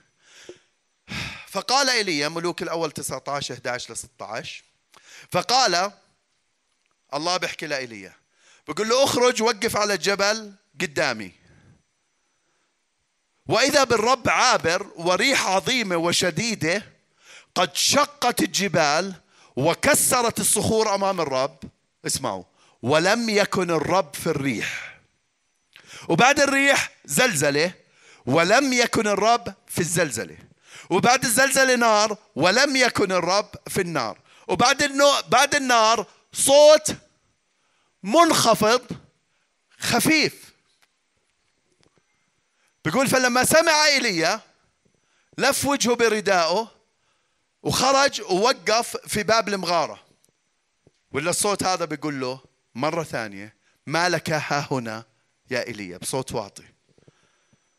فقال إيليا ملوك الأول 19 11 ل 16 فقال الله بيحكي لإيليا بقول له اخرج وقف على الجبل قدامي. وإذا بالرب عابر وريح عظيمة وشديدة قد شقت الجبال وكسرت الصخور أمام الرب. اسمعوا. ولم يكن الرب في الريح. وبعد الريح زلزلة ولم يكن الرب في الزلزلة. وبعد الزلزلة نار ولم يكن الرب في النار. وبعد النو... بعد النار صوت منخفض خفيف. بيقول فلما سمع إيليا لف وجهه بردائه وخرج ووقف في باب المغارة. ولا الصوت هذا بيقول له مرة ثانية ما لك ها هنا يا إيليا؟ بصوت واطي.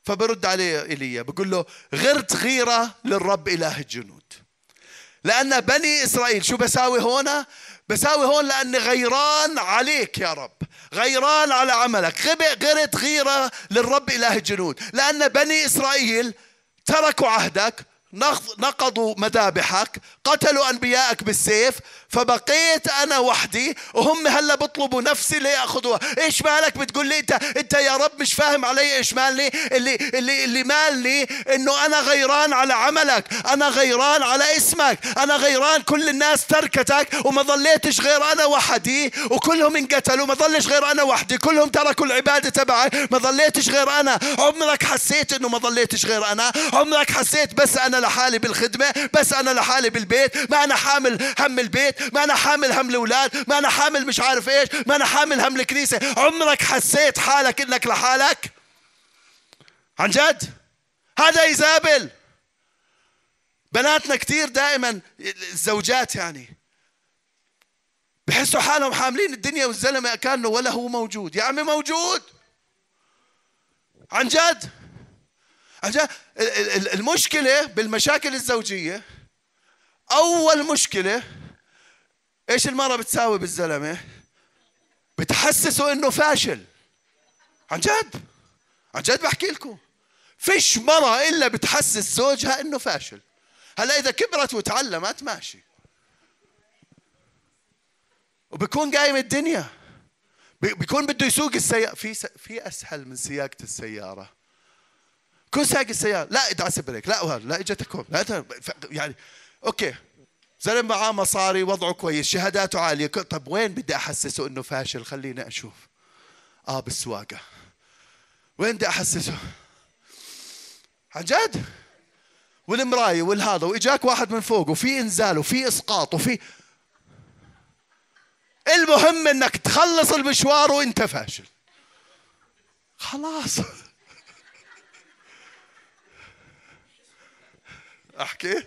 فبرد عليه إيليا بيقول له غرت غيرة للرب إله الجنود. لأن بني إسرائيل شو بساوي هنا بساوي هون لأني غيران عليك يا رب. غيران على عملك. غرت غيرة للرب إله الجنود. لأن بني إسرائيل تركوا عهدك نقضوا مذابحك قتلوا أنبيائك بالسيف فبقيت أنا وحدي وهم هلا بيطلبوا نفسي ليأخذوها. إيش مالك بتقول لي أنت؟ أنت يا رب مش فاهم علي إيش مالني؟ اللي اللي اللي مالني إنه أنا غيران على عملك أنا غيران على اسمك أنا غيران كل الناس تركتك وما ظليتش غير أنا وحدي وكلهم انقتلوا ما ظلش غير أنا وحدي كلهم تركوا العبادة تبعي ما ظليتش غير أنا. عمرك حسيت إنه ما ظليتش غير أنا؟ عمرك حسيت بس أنا لحالي بالخدمة بس أنا لحالي بالبيت. ما أنا حامل هم البيت ما أنا حامل هم الأولاد ما أنا حامل مش عارف إيش ما أنا حامل هم الكنيسة. عمرك حسيت حالك إنك لحالك؟ عن جد؟ هذا إيزابل. بناتنا كثير دائما الزوجات يعني بحسوا حالهم حاملين الدنيا والزلمة كأنه ولا هو موجود. يا عمي موجود. عن جد؟ المشكلة بالمشاكل الزوجية أول مشكلة إيش المرأة بتساوي بالزلمة؟ بتحسسه إنه فاشل. عن جد؟ عن جد بحكي لكم. فيش مرة إلا بتحسس زوجها إنه فاشل. هلا إذا كبرت وتعلمت ماشي. وبكون قايم الدنيا. بيكون بده يسوق السيارة في في أسهل من سياقة السيارة. كون سايق السيارة. لا ادعس brake لا وهذا لا اجتك هون لا يعني okay. زلم معاه مصاري وضعه كويس شهاداته عالية. طب وين بدي أحسسه إنه فاشل؟ خليني أشوف. آه بالسواقة. وين بدي أحسسه؟ عن جد؟ والمراية والهذا. وإجاك واحد من فوق وفي إنزال وفي إسقاط وفي المهم إنك تخلص المشوار وأنت فاشل. خلاص. أحكي؟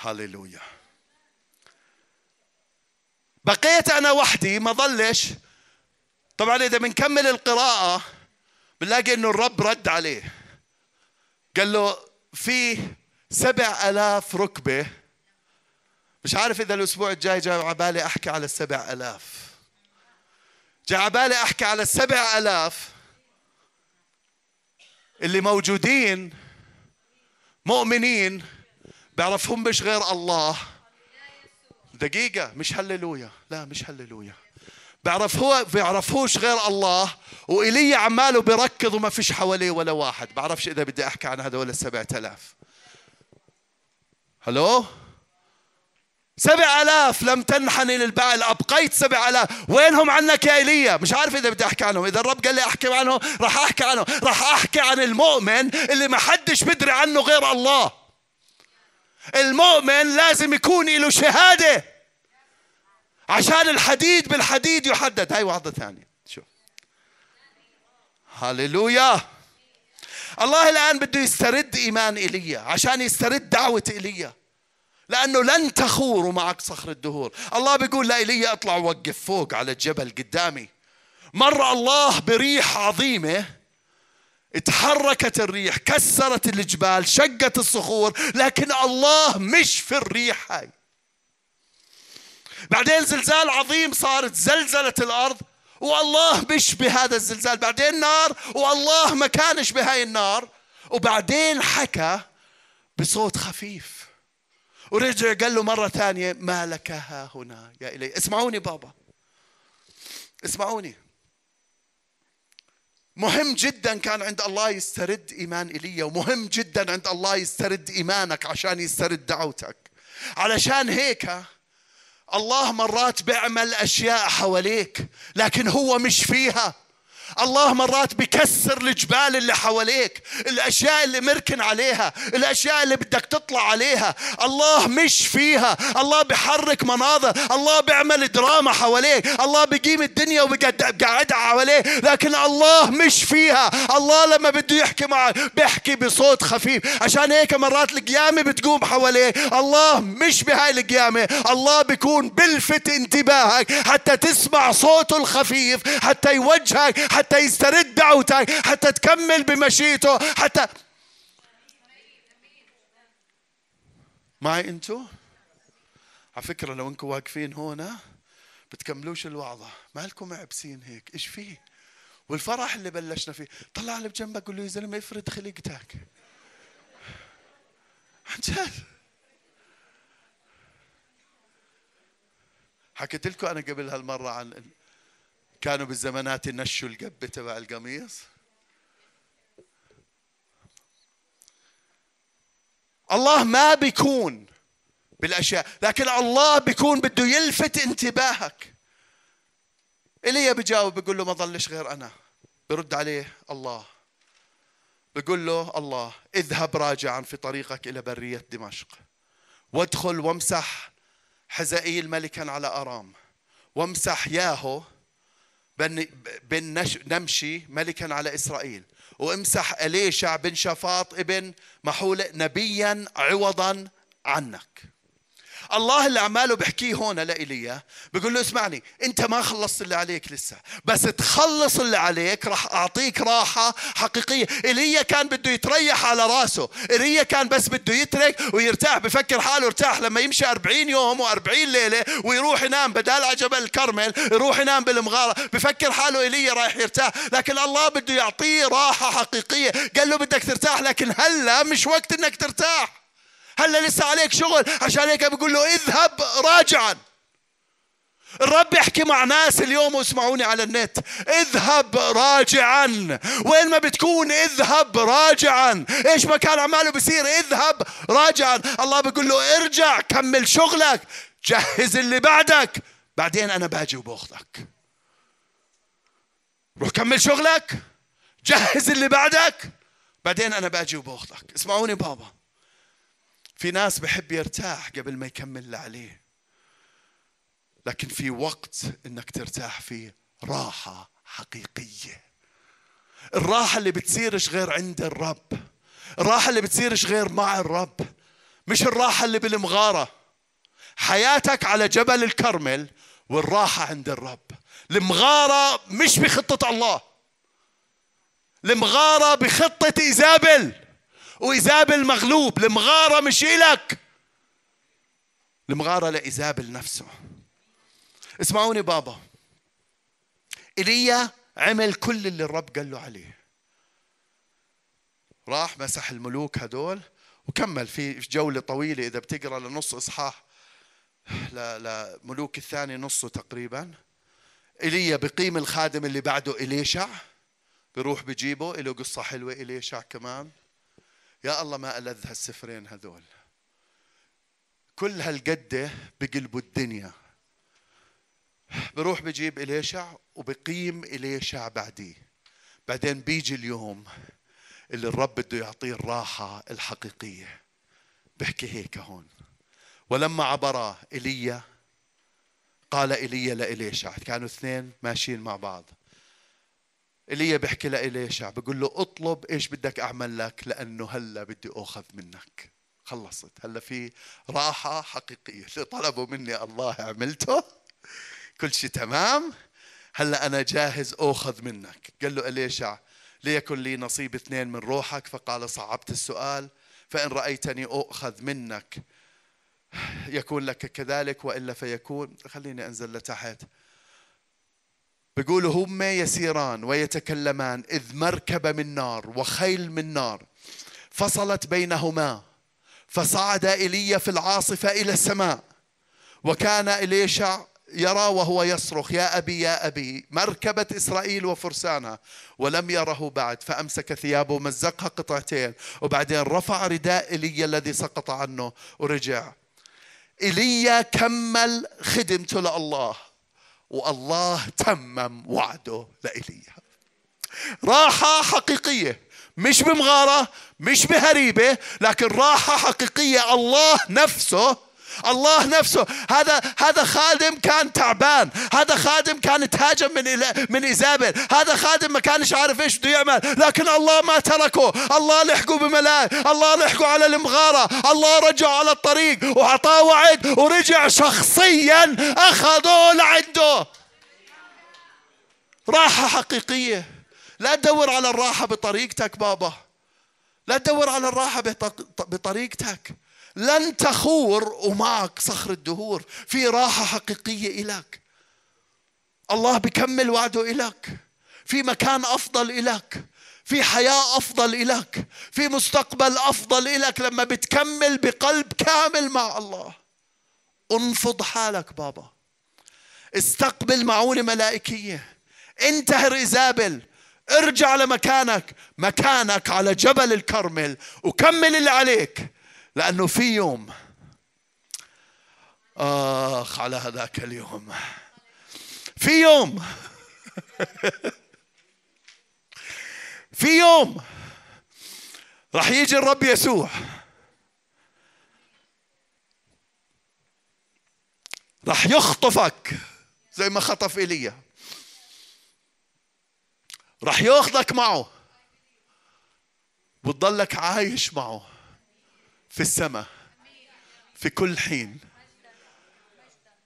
هللويا. بقيت أنا وحدي ما ظلش. طبعا إذا بنكمل القراءة بنلاقي إنه الرب رد عليه. قال له في سبع ألاف ركبة. مش عارف إذا الأسبوع الجاي جاي على بالي أحكي على السبع ألاف. جاء بالي أحكي على السبع آلاف اللي موجودين مؤمنين بيعرفهم مش غير الله. دقيقة مش هللويا. لا مش هللويا. بيعرفوه بيعرفوش غير الله وإيليا عماله بيركض وما فيش حواليه ولا واحد. بعرفش إذا بدي أحكي عن هذول السبعة آلاف. هلو؟ سبع آلاف لم تنحني للبعل. أبقيت سبع آلاف. وينهم عنك يا إيليا؟ مش عارف إذا بدي أحكي عنهم. إذا الرب قال لي أحكي عنهم راح أحكي عنه. راح أحكي عن المؤمن اللي ما حدش بدري عنه غير الله. المؤمن لازم يكون له شهادة. عشان الحديد بالحديد يحدد. هاي واحدة ثانية. شوف. هللويا. الله الآن بده يسترد إيمان إيليا عشان يسترد دعوة إيليا. لأنه لن تخور معك صخر الدهور. الله بيقول لإيليا أطلع وقف فوق على الجبل قدامي. مر الله بريح عظيمة اتحركت الريح كسرت الجبال شقت الصخور لكن الله مش في الريح هاي. بعدين زلزال عظيم صارت زلزلت الأرض والله مش بهذا الزلزال. بعدين نار والله ما كانش بهاي النار. وبعدين حكى بصوت خفيف. ورجع قال له مرة ثانية ما لك ها هنا؟ يا إلي اسمعوني بابا. اسمعوني. مهم جدا كان عند الله يسترد إيمان إيليا ومهم جدا عند الله يسترد إيمانك عشان يسترد دعوتك. علشان هيك الله مرات بيعمل أشياء حواليك لكن هو مش فيها. الله مرات بكسر الجبال اللي حواليك الأشياء اللي مركن عليها الأشياء اللي بدك تطلع عليها. الله مش فيها الله بحرك مناظر الله بيعمل دراما حواليك الله بقيم الدنيا وبقعدها حواليه لكن الله مش فيها. الله لما بده يحكي معك بيحكي بصوت خفيف. عشان هيك مرات القيامة بتقوم حواليه. الله مش بهاي القيامة الله بيكون بلفت انتباهك حتى تسمع صوته الخفيف حتى يوجهك حتى يسترد دعوتك حتى تكمل بمشيئته حتى معي انتو؟ على فكرة لو انكم واقفين هنا بتكملوش الوعظة. ما لكم عبسين هيك؟ إيش فيه والفرح اللي بلشنا فيه. طلع اللي بجنبك قول له يا زلمة افرد خلقتك عن جد؟ حكيت لكم أنا قبل هالمرة عن كانوا بالزمانات ينشوا القبة تبع القميص. الله ما بيكون بالأشياء لكن الله بيكون بده يلفت انتباهك. ايليا بجاوب بيقول له ما ضلش غير أنا. برد عليه الله. بيقول له الله اذهب راجعا في طريقك إلى برية دمشق. وادخل وامسح حزائيل ملكا على أرام. وامسح ياهو بن, نمشي ملكا على إسرائيل. وامسح إليشع بن شفاط ابن محولة نبيا عوضا عنك. الله اللي عماله بحكيه هون لإيليا بيقول له اسمعني أنت ما خلصت اللي عليك لسه. بس تخلص اللي عليك راح أعطيك راحة حقيقية. ايليا كان بده يتريح على راسه. ايليا كان بس بده يترك ويرتاح بفكر حاله ارتاح. لما يمشي 40 يوم و40 ليلة ويروح ينام بدال على جبل الكرمل يروح ينام بالمغارة بفكر حاله ايليا رايح يرتاح. لكن الله بده يعطيه راحة حقيقية. قال له بدك ترتاح لكن هلا مش وقت إنك ترتاح. هلا لسه عليك شغل. عشان هيك بقول له اذهب راجعا. الرب يحكي مع ناس اليوم واسمعوني على النت. اذهب راجعا. وين ما بتكون اذهب راجعا. إيش ما كان عماله بصير اذهب راجعا. الله بيقول له ارجع كمل شغلك جهز اللي بعدك. بعدين أنا باجي وبأخذك. روح كمل شغلك جهز اللي بعدك. بعدين أنا باجي وبأخذك. اسمعوني بابا. في ناس بحب يرتاح قبل ما يكمل اللي عليه. لكن في وقت إنك ترتاح فيه راحة حقيقية. الراحة اللي بتصيرش غير عند الرب. الراحة اللي بتصيرش غير مع الرب. مش الراحة اللي بالمغارة. حياتك على جبل الكرمل والراحة عند الرب. المغارة مش بخطة الله. المغارة بخطة إيزابل. وإيزابل مغلوب المغارة مش إلك. المغارة لإيزابل نفسه اسمعوني بابا. إيليا عمل كل اللي الرب قال له عليه. راح مسح الملوك هدول وكمل في جولة طويلة إذا بتقرأ لنص إصحاح. لملوك الثاني نصه تقريبا. إيليا بقيم الخادم اللي بعده إليشع. بروح بجيبه له قصة حلوة إليشع كمان. يا الله ما ألذ هالسفرين هذول. كل هالقدة بقلبوا الدنيا. بروح بجيب إليشع وبقيم إليشع بعديه بعدين بيجي اليوم اللي الرب بده يعطيه الراحة الحقيقية. بحكي هيك هون. ولما عبر إيليا قال إيليا لإليشع كانوا اثنين ماشيين مع بعض. ايليا بيحكي لإليشع بقول له اطلب إيش بدك أعمل لك لأنه هلا بدي أخذ منك. خلصت. هلا في راحة حقيقية. اللي طلبوا مني الله عملته. كل شيء تمام. هلا أنا جاهز أخذ منك. قال له إليشع ليكن لي نصيب اثنين من روحك. فقال صعبت السؤال. فإن رأيتني أؤخذ منك يكون لك كذلك وإلا فيكون. خليني أنزل لتحت. بيقولوا هم يسيران ويتكلمان إذ مركبة من نار وخيل من نار. فصلت بينهما فصعد إيليا في العاصفة إلى السماء وكان إليشع يرى وهو يصرخ يا أبي يا أبي مركبة إسرائيل وفرسانها ولم يره بعد فأمسك ثيابه ومزقها قطعتين وبعدين رفع رداء إيليا الذي سقط عنه ورجع. إيليا كمل خدمته لله والله تمم وعده لإيليا راحة حقيقية مش بمغارة مش بهريبة لكن راحة حقيقية. الله نفسه الله نفسه. هذا هذا خادم كان تعبان. هذا خادم كان تهاجم من من ايزابل هذا خادم ما كانش عارف إيش بده يعمل. لكن الله ما تركه. الله لحقه بملاك الله لحقه على المغارة. الله رجعه على الطريق وأعطاه وعد ورجع شخصيا اخذه لعنده. راحة حقيقية. لا تدور على الراحة بطريقتك بابا. لا تدور على الراحة بطريقتك. لن تخور ومعك صخر الدهور. في راحة حقيقية إلك. الله بكمل وعده إلك. في مكان أفضل إلك. في حياة أفضل إلك. في مستقبل أفضل إلك. لما بتكمل بقلب كامل مع الله. انفض حالك بابا. استقبل معونة ملائكية. انتهر إيزابل ارجع لمكانك. مكانك على جبل الكرمل. وكمل اللي عليك. لأنه في يوم آخ على هذاك اليوم. في يوم. في يوم راح يجي الرب يسوع. راح يخطفك زي ما خطف إيليا. راح ياخذك معه. وتضلك عايش معه. في السماء في كل حين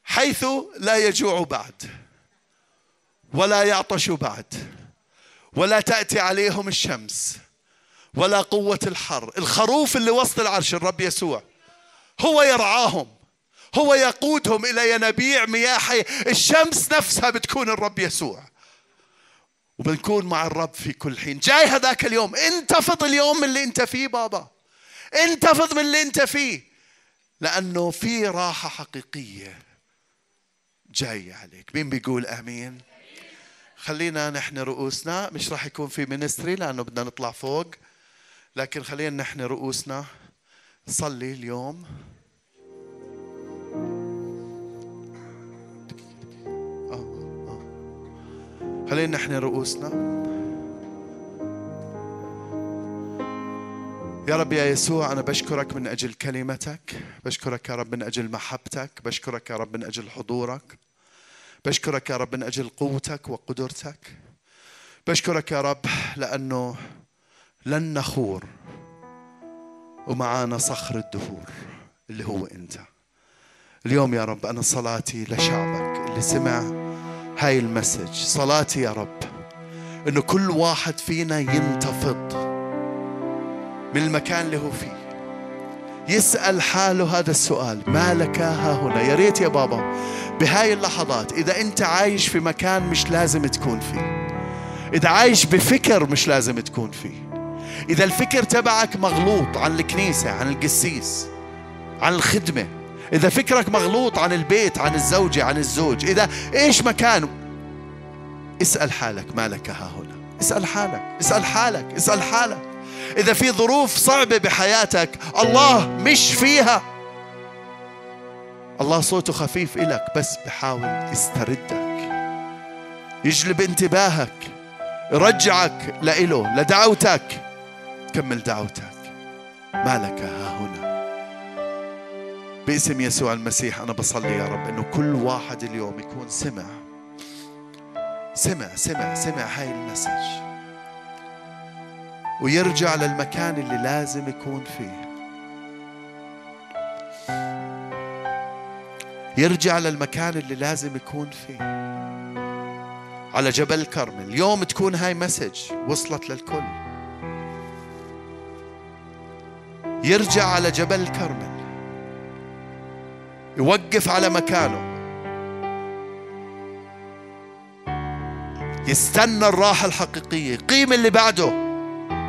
حيث لا يجوع بعد ولا يعطش بعد ولا تأتي عليهم الشمس ولا قوة الحر. الخروف اللي وسط العرش الرب يسوع هو يرعاهم هو يقودهم إلى ينابيع مياه الشمس نفسها بتكون الرب يسوع. وبنكون مع الرب في كل حين. جاي هذاك اليوم. انتفض اليوم اللي انت فيه بابا. انتفض من اللي انت فيه. لأنه في راحة حقيقية جاية عليك. مين بيقول آمين؟ خلينا نحن رؤوسنا. مش راح يكون في منستري لأنه بدنا نطلع فوق. لكن خلينا نحن رؤوسنا. صلي اليوم. آه، آه. خلينا نحن رؤوسنا. يا رب يا يسوع أنا بشكرك من أجل كلمتك بشكرك يا رب من أجل محبتك بشكرك يا رب من أجل حضورك بشكرك يا رب من أجل قوتك وقدرتك بشكرك يا رب لأنه لن نخور ومعانا صخر الدهور اللي هو أنت. اليوم يا رب أنا صلاتي لشعبك اللي سمع هاي المسج. صلاتي يا رب أنه كل واحد فينا ينتفض. من المكان اللي هو فيه. يسأل حاله هذا السؤال ما لك؟ ها هنا. يا ريت يا بابا بهاي اللحظات إذا أنت عايش في مكان مش لازم تكون فيه إذا عايش بفكر مش لازم تكون فيه إذا الفكر تبعك مغلوط عن الكنيسة عن القسيس عن الخدمة إذا فكرك مغلوط عن البيت عن الزوجة عن الزوج إذا إيش مكانه اسأل حالك ما لك؟ ها هنا. اسأل حالك اسأل حالك اسأل حالك. إذا في ظروف صعبة بحياتك الله مش فيها. الله صوته خفيف إلك بس بحاول يستردك يجلب انتباهك يرجعك لإله لدعوتك. كمل دعوتك. ما لك ها هنا. باسم يسوع المسيح أنا بصلي يا رب إنه كل واحد اليوم يكون سمع. سمع سمع سمع هاي ال message. ويرجع للمكان اللي لازم يكون فيه. يرجع للمكان اللي لازم يكون فيه. على جبل الكرمل اليوم تكون هاي message وصلت للكل. يرجع على جبل الكرمل يوقف على مكانه. يستنى الراحة الحقيقية. قيم اللي بعده.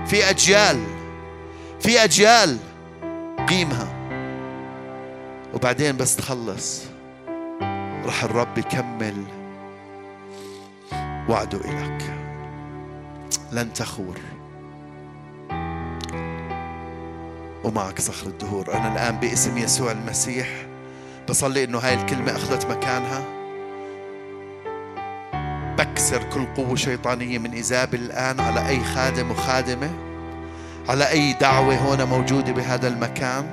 في أجيال في أجيال قيمها. وبعدين بس تخلص. راح الرب يكمل وعده إلك لن تخور. ومعك صخر الدهور. أنا الآن باسم يسوع المسيح بصلي إنه هاي الكلمة أخذت مكانها. بكسر كل قوة شيطانية من إيزابل الآن على أي خادم وخادمة؟ على أي دعوة هنا موجودة بهذا المكان؟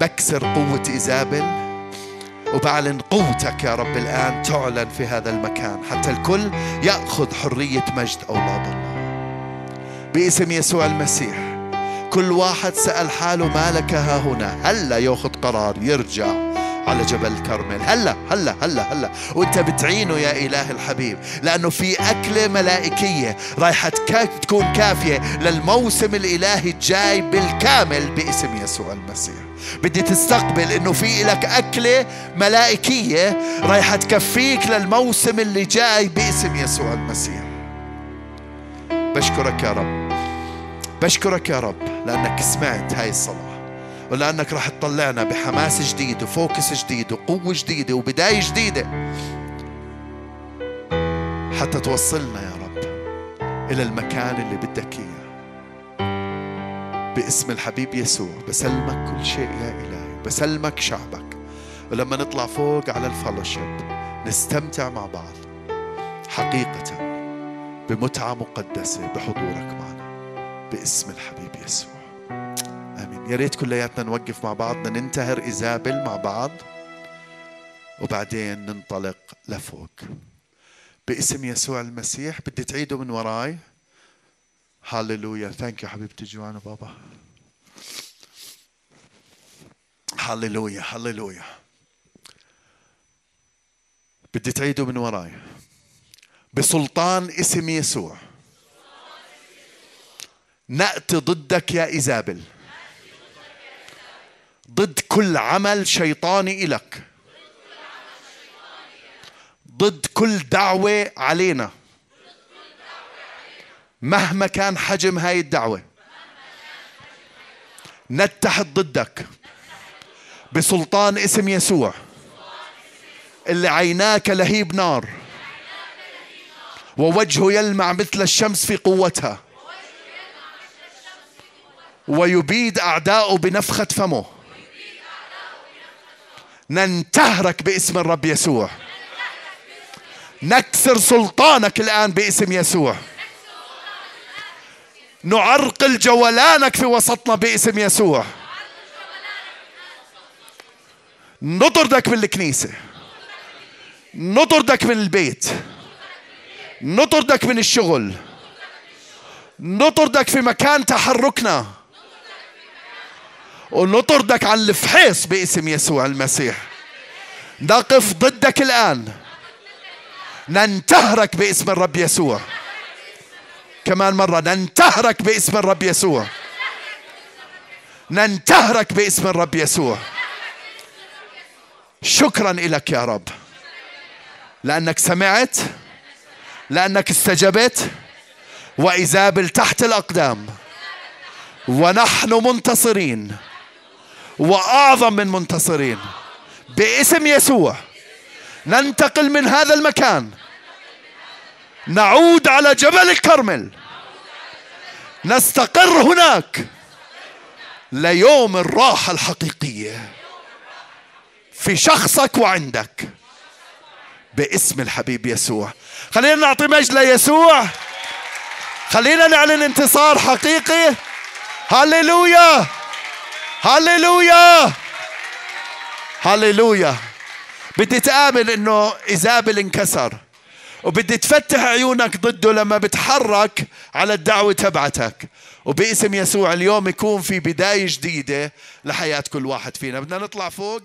بكسر قوة إيزابل وبعلن قوتك يا رب الآن تعلن في هذا المكان حتى الكل يأخذ حرية مجد أولاد الله. باسم يسوع المسيح كل واحد سأل حاله ما لك ها هنا؟ هلا ياخذ قرار يرجع. على جبل كرمل. هلا هلا هلا هلا. وانت بتعينه يا إله الحبيب لأنه في أكلة ملائكية رايحة تكون كافية للموسم الإلهي الجاي بالكامل باسم يسوع المسيح. بدي تستقبل إنه في لك أكلة ملائكية رايحة تكفيك للموسم اللي جاي باسم يسوع المسيح. بشكرك يا رب. بشكرك يا رب لأنك سمعت هاي الصلاة. ولأنك راح تطلعنا بحماس جديد وفوكس جديد وقوة جديدة وبداية جديدة. حتى توصلنا يا رب إلى المكان اللي بدك إياه. باسم الحبيب يسوع بسلمك كل شيء يا إلهي بسلمك شعبك. ولما نطلع فوق على الفلوشيب نستمتع مع بعض. حقيقة بمتعة مقدسة بحضورك معنا. باسم الحبيب يسوع. يا ريت كلياتنا نوقف مع بعض ننتهر إيزابل مع بعض وبعدين ننطلق لفوق. باسم يسوع المسيح بدي تعيدوا من وراي. هاليلويا thank you حبيبتي جوانا بابا. هاليلويا هاليلويا بدي تعيدوا من وراي. بسلطان اسم يسوع. نأتي ضدك يا إيزابل ضد كل عمل شيطاني إلك. ضد كل دعوة علينا. مهما كان حجم هاي الدعوة. نتحد ضدك. بسلطان اسم يسوع. اللي عيناك لهيب نار. ووجهه يلمع مثل الشمس في قوتها. ويبيد أعداؤه بنفخة فمه. ننتهرك باسم الرب يسوع. نكسر سلطانك الآن باسم يسوع. نعرقل جولانك في وسطنا باسم يسوع. نطردك من الكنيسة. نطردك من البيت. نطردك من الشغل. نطردك في مكان تحركنا. ونطردك عن الفحيص باسم يسوع المسيح. نقف ضدك الآن. ننتهرك باسم الرب يسوع. كمان مرة ننتهرك باسم الرب يسوع. ننتهرك باسم الرب يسوع. شكرا لك يا رب. لأنك سمعت لأنك استجبت وإيزابل تحت الأقدام ونحن منتصرين. وأعظم من منتصرين. باسم يسوع ننتقل من هذا المكان. نعود على جبل الكرمل. نستقر هناك ليوم الراحة الحقيقية. في شخصك وعندك. باسم الحبيب يسوع. خلينا نعطي مجد ليسوع. خلينا نعلن انتصار حقيقي. هللويا! هللويا هللويا بدي تآمن إنه ايزابل انكسر وبدي تفتح عيونك ضده لما بتحرك على الدعوة تبعتك. وباسم يسوع اليوم يكون في بداية جديدة لحياة كل واحد فينا. بدنا نطلع فوق.